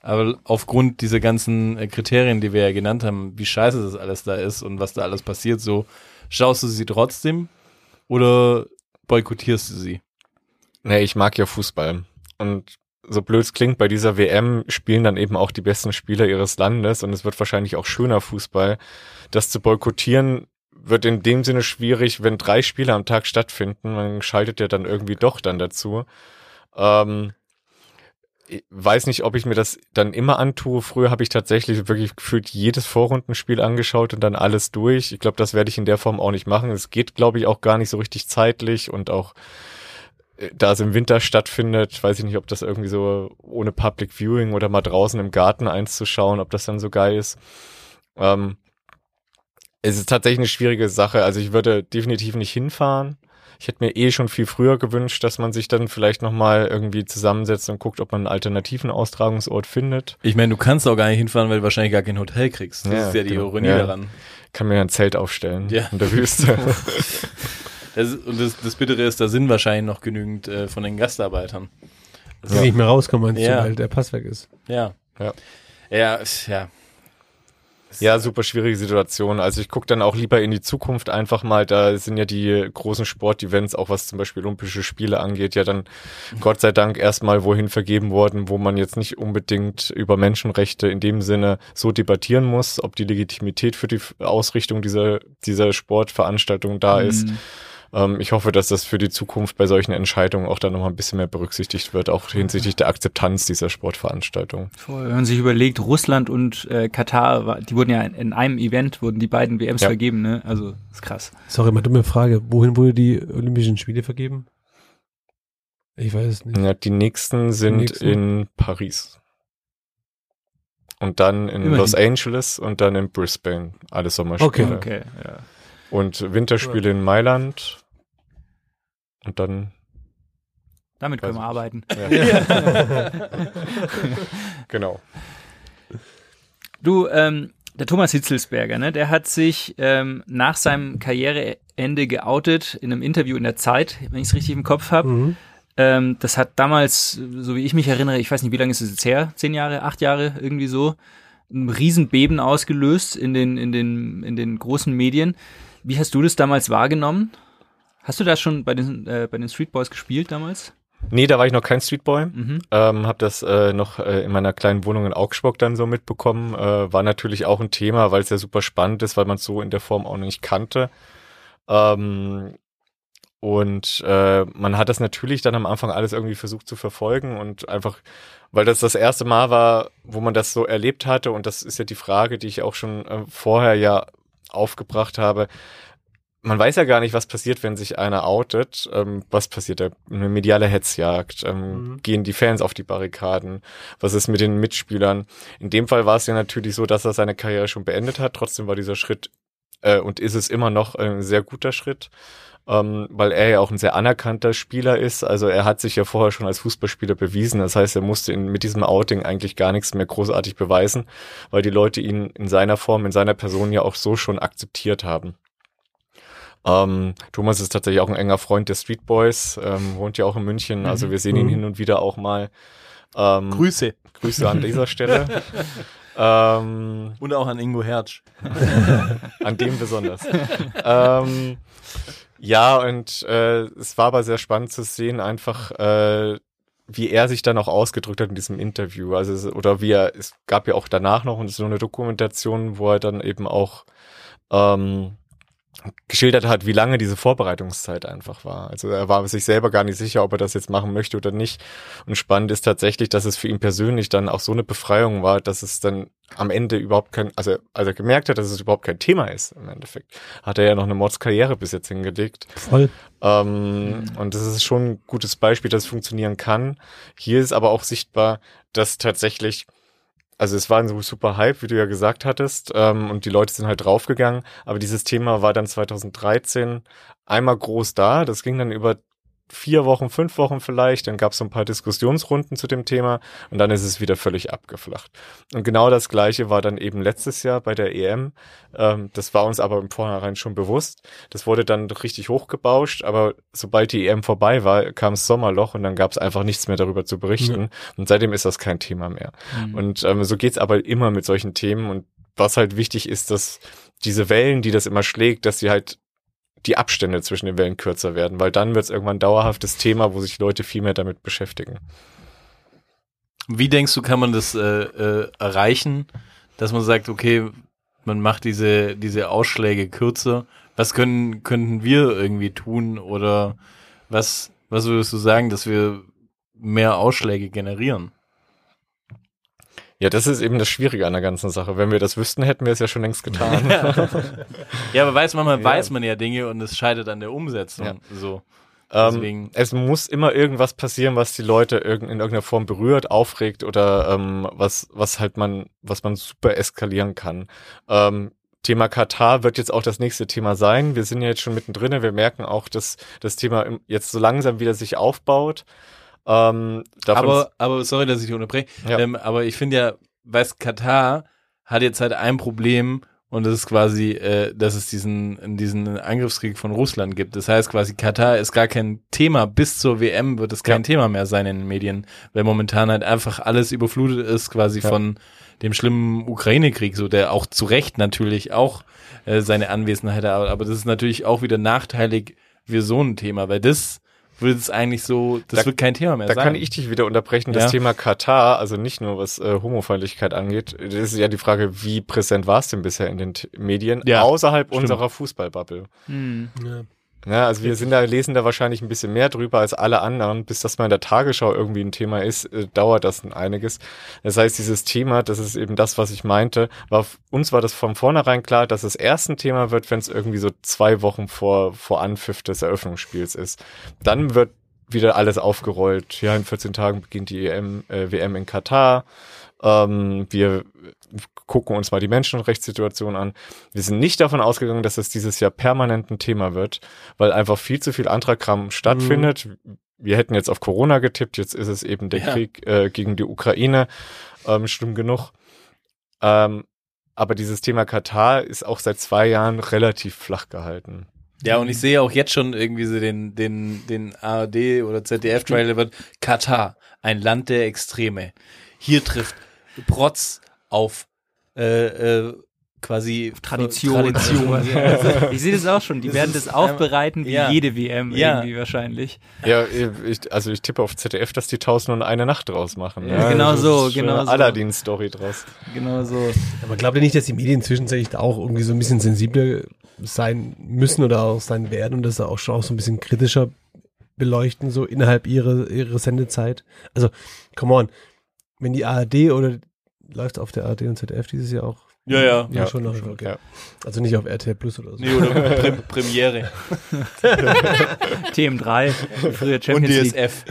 Aber aufgrund dieser ganzen äh, Kriterien, die wir ja genannt haben, wie scheiße das alles da ist und was da alles passiert, so schaust du sie trotzdem oder boykottierst du sie? Nee, ich mag ja Fußball. Und so blöd es klingt, bei dieser WM spielen dann eben auch die besten Spieler ihres Landes und es wird wahrscheinlich auch schöner Fußball. Das zu boykottieren wird in dem Sinne schwierig, wenn drei Spiele am Tag stattfinden. Man schaltet ja dann irgendwie doch dann dazu. Ähm, weiß nicht, ob ich mir das dann immer antue. Früher habe ich tatsächlich wirklich gefühlt jedes Vorrundenspiel angeschaut und dann alles durch. Ich glaube, das werde ich in der Form auch nicht machen. Es geht, glaube ich, auch gar nicht so richtig zeitlich und auch äh, da es im Winter stattfindet, weiß ich nicht, ob das irgendwie so ohne Public Viewing oder mal draußen im Garten eins zu schauen, ob das dann so geil ist. Ähm, es ist tatsächlich eine schwierige Sache. Also ich würde definitiv nicht hinfahren. Ich hätte mir eh schon viel früher gewünscht, dass man sich dann vielleicht nochmal irgendwie zusammensetzt und guckt, ob man einen alternativen Austragungsort findet. Ich meine, du kannst auch gar nicht hinfahren, weil du wahrscheinlich gar kein Hotel kriegst. Das ist ja die genau. Ironie Ja. daran. Kann mir ein Zelt aufstellen Ja. in der Wüste. (laughs) Das, und das, das Bittere ist, da sind wahrscheinlich noch genügend äh, von den Gastarbeitern. Die nicht mehr rauskommen, Ja. weil der Pass weg ist. Ja. Ja. Ja, ja. Ja, super schwierige Situation. Also ich gucke dann auch lieber in die Zukunft einfach mal. Da sind ja die großen Sportevents, auch was zum Beispiel Olympische Spiele angeht, ja dann Gott sei Dank erstmal wohin vergeben worden, wo man jetzt nicht unbedingt über Menschenrechte in dem Sinne so debattieren muss, ob die Legitimität für die Ausrichtung dieser, dieser Sportveranstaltung da ist. Ähm, ich hoffe, dass das für die Zukunft bei solchen Entscheidungen auch dann nochmal ein bisschen mehr berücksichtigt wird, auch hinsichtlich der Akzeptanz dieser Sportveranstaltung. Voll. Wenn man sich überlegt, Russland und äh, Katar, die wurden ja in, in einem Event, wurden die beiden WMs Ja. vergeben, ne? Also, ist krass. Sorry, mal dumme Frage. Wohin wurde die Olympischen Spiele vergeben? Ich weiß es nicht. Ja, die nächsten sind nächsten? in Paris. Und dann in Immerhin. Los Angeles und dann in Brisbane. Alle Sommerspiele. Okay, ja. Und Winterspiele in Mailand. Und dann. Damit können wir Weiß arbeiten. Ja. (laughs) (laughs) genau. Du, ähm, der Thomas Hitzelsberger, ne, der hat sich ähm, nach seinem Karriereende geoutet in einem Interview in der Zeit, wenn ich es richtig im Kopf habe. Mhm. Ähm, das hat damals, so wie ich mich erinnere, ich weiß nicht, wie lange ist es jetzt her? Zehn Jahre, acht Jahre, irgendwie so, ein Riesenbeben ausgelöst in den, in den, in den großen Medien. Wie hast du das damals wahrgenommen? Hast du da schon bei den, äh, bei den Street Boys gespielt damals? Nee, da war ich noch kein Streetboy. Mhm. Ähm, habe das äh, noch äh, in meiner kleinen Wohnung in Augsburg dann so mitbekommen. Äh, war natürlich auch ein Thema, weil es ja super spannend ist, weil man es so in der Form auch nicht kannte. Ähm, und äh, man hat das natürlich dann am Anfang alles irgendwie versucht zu verfolgen und einfach, weil das das erste Mal war, wo man das so erlebt hatte. Und das ist ja die Frage, die ich auch schon äh, vorher ja aufgebracht habe man weiß ja gar nicht, was passiert, wenn sich einer outet. Ähm, was passiert da? Eine mediale Hetzjagd? Ähm, Mhm. Gehen die Fans auf die Barrikaden? Was ist mit den Mitspielern? In dem Fall war es ja natürlich so, dass er seine Karriere schon beendet hat. Trotzdem war dieser Schritt äh, und ist es immer noch ein sehr guter Schritt. Ähm, weil er ja auch ein sehr anerkannter Spieler ist. Also er hat sich ja vorher schon als Fußballspieler bewiesen. Das heißt, er musste in, mit diesem Outing eigentlich gar nichts mehr großartig beweisen, weil die Leute ihn in seiner Form, in seiner Person ja auch so schon akzeptiert haben. Ähm, Thomas ist tatsächlich auch ein enger Freund der Street Boys, ähm, wohnt ja auch in München, also wir sehen ihn Mhm. hin und wieder auch mal. Ähm, Grüße. Grüße an dieser Stelle. (laughs) ähm, Und auch an Ingo Hertz. (laughs) an dem besonders. ähm, ja, und äh, es war aber sehr spannend zu sehen, einfach äh, wie er sich dann auch ausgedrückt hat in diesem Interview. Also oder wie er, es gab ja auch danach noch so eine Dokumentation, wo er dann eben auch ähm, geschildert hat, wie lange diese Vorbereitungszeit einfach war. Also er war sich selber gar nicht sicher, ob er das jetzt machen möchte oder nicht. Und spannend ist tatsächlich, dass es für ihn persönlich dann auch so eine Befreiung war, dass es dann am Ende überhaupt kein, also als er gemerkt hat, dass es überhaupt kein Thema ist im Endeffekt, hat er ja noch eine Mordskarriere bis jetzt hingelegt. Voll. Ähm, Und das ist schon ein gutes Beispiel, dass es funktionieren kann. Hier ist aber auch sichtbar, dass tatsächlich, also es war ein super Hype, wie du ja gesagt hattest, ähm, und die Leute sind halt draufgegangen, aber dieses Thema war dann 2013 einmal groß da. Das ging dann über vier Wochen, fünf Wochen vielleicht, dann gab es so ein paar Diskussionsrunden zu dem Thema und dann ist es wieder völlig abgeflacht. Und genau das gleiche war dann eben letztes Jahr bei der EM. Ähm, das war uns aber im Vornherein schon bewusst. Das wurde dann richtig hochgebauscht, aber sobald die EM vorbei war, kam das Sommerloch und dann gab es einfach nichts mehr darüber zu berichten. Und seitdem ist das kein Thema mehr. Und ähm, so geht's aber immer mit solchen Themen. Und was halt wichtig ist, dass diese Wellen, die das immer schlägt, dass sie halt die Abstände zwischen den Wellen kürzer werden, weil dann wird es irgendwann ein dauerhaftes Thema, wo sich Leute viel mehr damit beschäftigen. Wie denkst du, kann man das äh, äh, erreichen, dass man sagt, okay, man macht diese, diese Ausschläge kürzer? Was können, könnten wir irgendwie tun oder was, was würdest du sagen, dass wir mehr Ausschläge generieren? Ja, das ist eben das Schwierige an der ganzen Sache. Wenn wir das wüssten, hätten wir es ja schon längst getan. (laughs) Ja, aber weiß manchmal Ja. weiß man ja Dinge und es scheitert an der Umsetzung. Ja. So. Ähm, es muss immer irgendwas passieren, was die Leute irg in irgendeiner Form berührt, aufregt oder ähm, was, was halt man, was man super eskalieren kann. Ähm, Thema Katar wird jetzt auch das nächste Thema sein. Wir sind ja jetzt schon mittendrin. Wir merken auch, dass das Thema jetzt so langsam wieder sich aufbaut. Ähm, Aber, aber sorry, dass ich dich unterbreche. Ja. Ähm, aber ich finde ja, weiß Katar hat jetzt halt ein Problem und das ist quasi, äh, dass es diesen, diesen Angriffskrieg von Russland gibt. Das heißt quasi, Katar ist gar kein Thema. Bis zur WM wird es kein Ja. Thema mehr sein in den Medien, weil momentan halt einfach alles überflutet ist quasi Ja. von dem schlimmen Ukraine-Krieg, so der auch zu Recht natürlich auch äh, seine Anwesenheit hat. Aber, aber das ist natürlich auch wieder nachteilig für so ein Thema, weil das wird es eigentlich so, das Da- wird kein Thema mehr Da sein. kann ich dich wieder unterbrechen. Das Ja. Thema Katar, also nicht nur was äh, Homofeindlichkeit angeht, das ist ja die Frage, wie präsent war es denn bisher in den T Medien Ja, außerhalb stimmt. unserer Fußballbubble? Hm. Ja. Ja, also wir sind da, lesen da wahrscheinlich ein bisschen mehr drüber als alle anderen. Bis das mal in der Tagesschau irgendwie ein Thema ist, äh, dauert das ein einiges. Das heißt, dieses Thema, das ist eben das, was ich meinte, war, uns war das von vornherein klar, dass es erst ein Thema wird, wenn es irgendwie so zwei Wochen vor, vor Anpfiff des Eröffnungsspiels ist. Dann wird wieder alles aufgerollt. Ja, in 14 Tagen beginnt die EM, äh, WM in Katar. Ähm, wir gucken uns mal die Menschenrechtssituation an. Wir sind nicht davon ausgegangen, dass es dieses Jahr permanent ein Thema wird, weil einfach viel zu viel anderer Kram stattfindet. Wir hätten jetzt auf Corona getippt, jetzt ist es eben der Ja. Krieg äh, gegen die Ukraine. Ähm, schlimm genug. Ähm, aber dieses Thema Katar ist auch seit zwei Jahren relativ flach gehalten. Ja, und ich sehe auch jetzt schon irgendwie so den, den, den ARD oder ZDF-Trailer wird Katar, ein Land der Extreme. Hier trifft Protz auf äh, äh, quasi Tradition. Tradition. (laughs) sowas. Also, ich sehe das auch schon. Die werden das aufbereiten wie ja. jede WM Ja. irgendwie wahrscheinlich. Ja, ich, also ich tippe auf ZDF, dass die tausend und eine Nacht draus machen. Ja, genau das so, genau so. Aladdin-Story draus. Genau so. Aber glaubt ihr nicht, dass die Medien zwischenzeitlich da auch irgendwie so ein bisschen sensibler sein müssen oder auch sein werden und das auch schon auch so ein bisschen kritischer beleuchten, so innerhalb ihrer, ihrer Sendezeit? Also, come on, wenn die ARD oder läuft auf der ARD und ZDF dieses Jahr auch? Ja, ja. Ja, schon noch. Okay. Ja. Also nicht auf RTL Plus oder so. Nee, oder (laughs) Prim Premiere. (laughs) TM3, früher Und Champions League. DSF.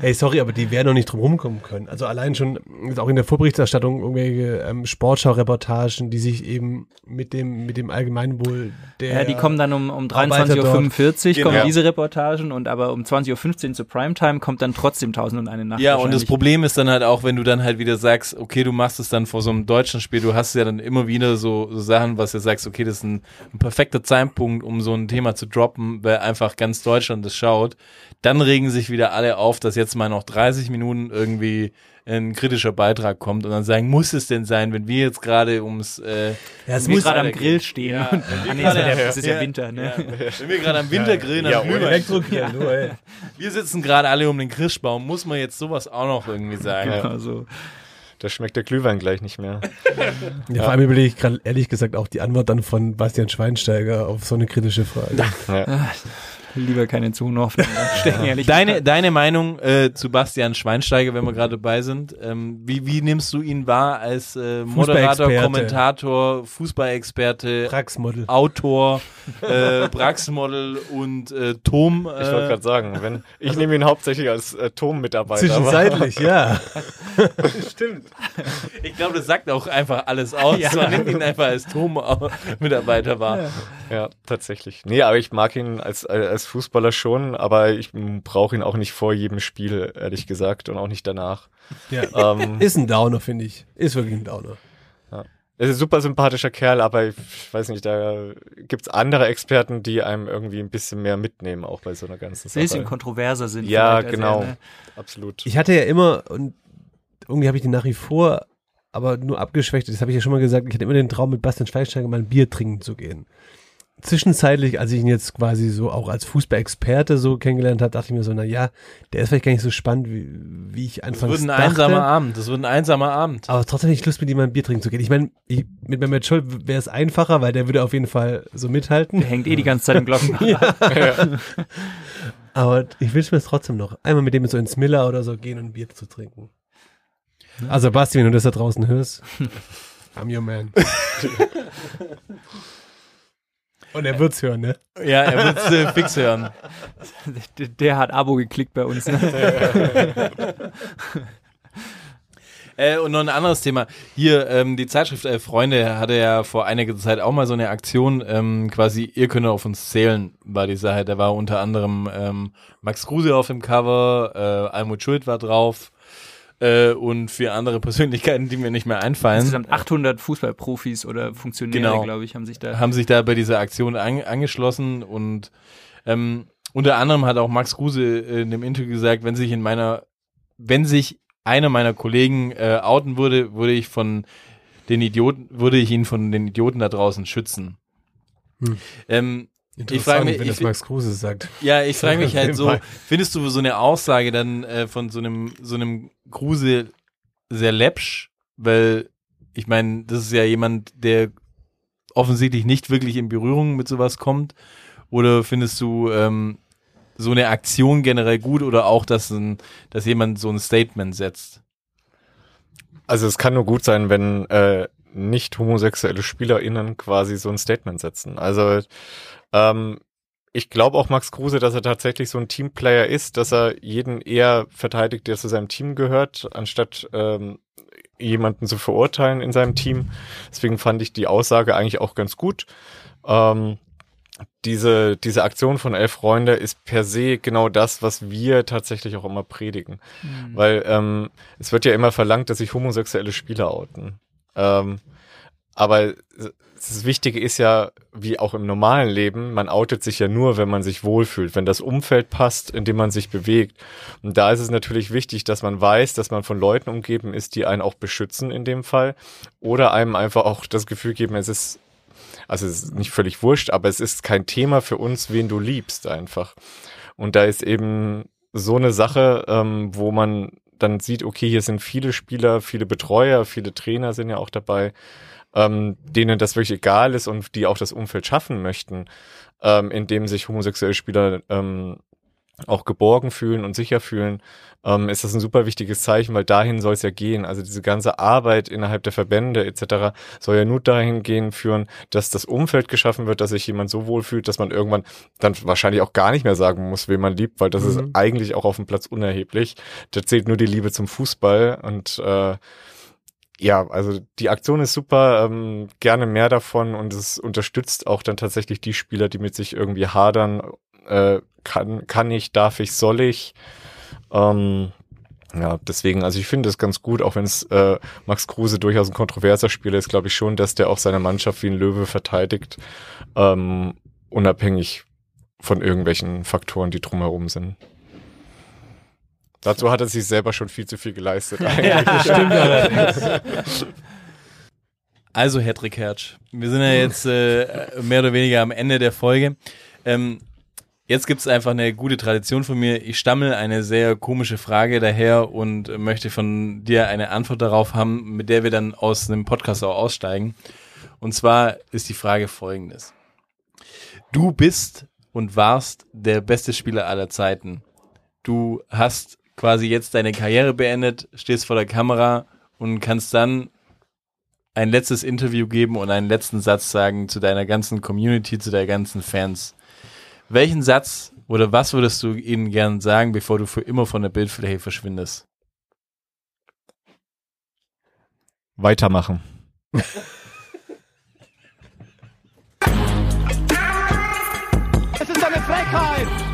Ey, sorry, aber die werden noch nicht drum rumkommen können. Also allein schon, jetzt auch in der Vorberichterstattung, irgendwelche ähm, Sportschau-Reportagen, die sich eben mit dem, mit dem Allgemeinwohl der. Ja, die kommen dann um, um Arbeiter 23.45 Uhr, Genau. kommen diese Reportagen und aber um 20.15 Uhr zur Primetime kommt dann trotzdem 1001 Nacht. Ja, und das. Problem ist dann halt auch, wenn du dann halt wieder sagst, okay, du machst es dann vor so einem deutschen Spiel, du hast ja dann immer wieder so, so Sachen, was du sagst, okay, das ist ein, ein perfekter Zeitpunkt, um so ein Thema zu droppen, weil einfach ganz Deutschland das schaut. Dann regen sich wieder alle auf, dass jetzt mal noch 30 Minuten irgendwie ein kritischer Beitrag kommt und dann sagen, muss es denn sein, wenn wir jetzt gerade ums äh, Ja, es muss gerade am? Grill stehen. Ja, und, ah, nee, ist ja der, das ist ja, ja, Winter, ne? Wenn wir gerade am Winter grillen, Ja, ohne Glühwein. Elektrogrill, nur, ey. Wir sitzen gerade alle um den Christbaum, muss man jetzt sowas auch noch irgendwie sagen. Ja. Also, Da schmeckt der Glühwein gleich nicht mehr. Ja, vor allem überlege ich gerade ehrlich gesagt auch die Antwort dann von Bastian Schweinsteiger auf so eine kritische Frage. Ja. Lieber keine zu hohen Hoffnungen (laughs) stecken, ehrlich Deine, deine Meinung äh, zu Bastian Schweinsteiger, wenn wir gerade dabei sind, ähm, wie, wie nimmst du ihn wahr als äh, Moderator. Kommentator, Fußballexperte, Praxmodel. Autor, äh, Praxmodel und äh, Tom? Äh, Ich wollte gerade sagen, wenn ich nehme ihn hauptsächlich als äh, Tom-Mitarbeiter. Zwischenzeitlich, ja. (laughs) ich glaube, das sagt auch einfach alles aus. Man nimmt ihn einfach als Tom-Mitarbeiter wahr. aber- Ja, tatsächlich. Nee, aber ich mag ihn als, als Fußballer schon, aber ich brauche ihn auch nicht vor jedem Spiel, ehrlich gesagt, und auch nicht danach. ja. ähm, (laughs) Ist ein Downer, finde ich. Ist wirklich ein Downer. Er ist ein super sympathischer Kerl, aber ich weiß nicht, da gibt's andere Experten, die einem irgendwie ein bisschen mehr mitnehmen, auch bei so einer ganzen ein Sache. bisschen kontroverser sind. ja, als genau. ne? Absolut. Ich hatte ja immer, und irgendwie habe ich den nach wie vor, aber nur abgeschwächt, das habe ich ja schon mal gesagt, ich hatte immer den Traum, mit Bastian Schweinsteiger mal ein Bier trinken zu gehen. Zwischenzeitlich, als ich ihn jetzt quasi so auch als Fußballexperte so kennengelernt habe, dachte ich mir so, na ja, der ist vielleicht gar nicht so spannend, wie, wie ich Das anfangs wird ein dachte. einsamer Abend. Das wird ein einsamer Abend. Aber trotzdem hätte ich Lust, mit ihm mal ein Bier trinken zu gehen. Ich meine, ich- mit Mehmet Scholl wäre es einfacher, weil der würde auf jeden Fall so mithalten. Der hängt eh die ganze Zeit im Glockenbach. (laughs) Aber ich wünsche mir es trotzdem noch. Einmal mit dem so ins Miller oder so gehen und ein Bier zu trinken. Also Basti, wenn du das da draußen hörst, (laughs) I'm your man. (laughs) und er wird's hören, ne? Ja, er wird äh, fix hören. der, der hat Abo geklickt bei uns. Ne? (laughs) Äh, und noch ein anderes Thema. Hier, ähm, die Zeitschrift äh, Freunde hatte ja vor einiger Zeit auch mal so eine Aktion, ähm, quasi, ihr könnt auf uns zählen, war die Sache. Da war unter anderem ähm, Max Kruse auf dem Cover, äh, Almut Schuld war drauf äh, und vier andere Persönlichkeiten, die mir nicht mehr einfallen. Insgesamt 800 Fußballprofis oder Funktionäre, Genau. glaube ich, haben sich da. haben sich da bei dieser Aktion an, angeschlossen und ähm, unter anderem hat auch Max Kruse äh, in dem Interview gesagt, wenn sich in meiner, wenn sich einer meiner Kollegen äh, outen würde, würde ich von den Idioten, würde ich ihn von den Idioten da draußen schützen. Hm. Ähm, Interessant, mich- wenn das ich- Max Kruse sagt. ja, ich frage (laughs) mich halt so, findest du so eine Aussage dann äh, von so einem so einem Kruse sehr läppsch, weil ich meine, das ist ja jemand, der offensichtlich nicht wirklich in Berührung mit sowas kommt, oder findest du ähm, so eine Aktion generell gut oder auch, dass ein, dass jemand so ein Statement setzt? Also es kann nur gut sein, wenn äh, nicht homosexuelle SpielerInnen quasi so ein Statement setzen. Also ähm, ich glaube auch Max Kruse, dass er tatsächlich so ein Teamplayer ist, dass er jeden eher verteidigt, der zu seinem Team gehört, anstatt ähm, jemanden zu verurteilen in seinem Team. Deswegen fand ich die Aussage eigentlich auch ganz gut. Ähm, diese, diese Aktion von Elf Freunde ist per se genau das, was wir tatsächlich auch immer predigen. Weil ähm, es wird ja immer verlangt, dass sich homosexuelle Spieler outen. Ähm, aber das Wichtige ist ja, wie auch im normalen Leben, man outet sich ja nur, wenn man sich wohlfühlt, wenn das Umfeld passt, in dem man sich bewegt. Und da ist es natürlich wichtig, dass man weiß, dass man von Leuten umgeben ist, die einen auch beschützen in dem Fall oder einem einfach auch das Gefühl geben, es ist also es ist nicht völlig wurscht, aber es ist kein Thema für uns, wen du liebst einfach. Und da ist eben so eine Sache, ähm, wo man dann sieht, okay, hier sind viele Spieler, viele Betreuer, viele Trainer sind ja auch dabei, ähm, denen das wirklich egal ist und die auch das Umfeld schaffen möchten, ähm, in dem sich homosexuelle Spieler ähm, auch geborgen fühlen und sicher fühlen, ähm, ist das ein super wichtiges Zeichen, weil dahin soll es ja gehen. Also diese ganze Arbeit innerhalb der Verbände etc. soll ja nur dahin gehen führen, dass das Umfeld geschaffen wird, dass sich jemand so wohlfühlt, dass man irgendwann dann wahrscheinlich auch gar nicht mehr sagen muss, wen man liebt, weil das mhm. ist eigentlich auch auf dem Platz unerheblich. Da zählt nur die Liebe zum Fußball und äh, ja, also die Aktion ist super, ähm, gerne mehr davon und es unterstützt auch dann tatsächlich die Spieler, die mit sich irgendwie hadern, äh, kann, kann ich, darf ich, soll ich. Ähm, ja, deswegen, also ich finde es ganz gut, auch wenn es äh, Max Kruse durchaus ein kontroverser Spieler ist, glaube ich schon, dass der auch seine Mannschaft wie ein Löwe verteidigt, ähm, unabhängig von irgendwelchen Faktoren, die drumherum sind. Dazu hat er sich selber schon viel zu viel geleistet. (laughs) ja, stimmt Also, Hedrick Hertsch, wir sind ja jetzt äh, mehr oder weniger am Ende der Folge. Ähm, Jetzt gibt es einfach eine gute Tradition von mir. Ich stammel eine sehr komische Frage daher und möchte von dir eine Antwort darauf haben, mit der wir dann aus einem Podcast auch aussteigen. Und zwar ist die Frage folgendes. Du bist und warst der beste Spieler aller Zeiten. Du hast quasi jetzt deine Karriere beendet, stehst vor der Kamera und kannst dann ein letztes Interview geben und einen letzten Satz sagen zu deiner ganzen Community, zu deinen ganzen Fans. Welchen Satz oder was würdest du ihnen gern sagen, bevor du für immer von der Bildfläche verschwindest? Weitermachen. Es ist eine Frechheit!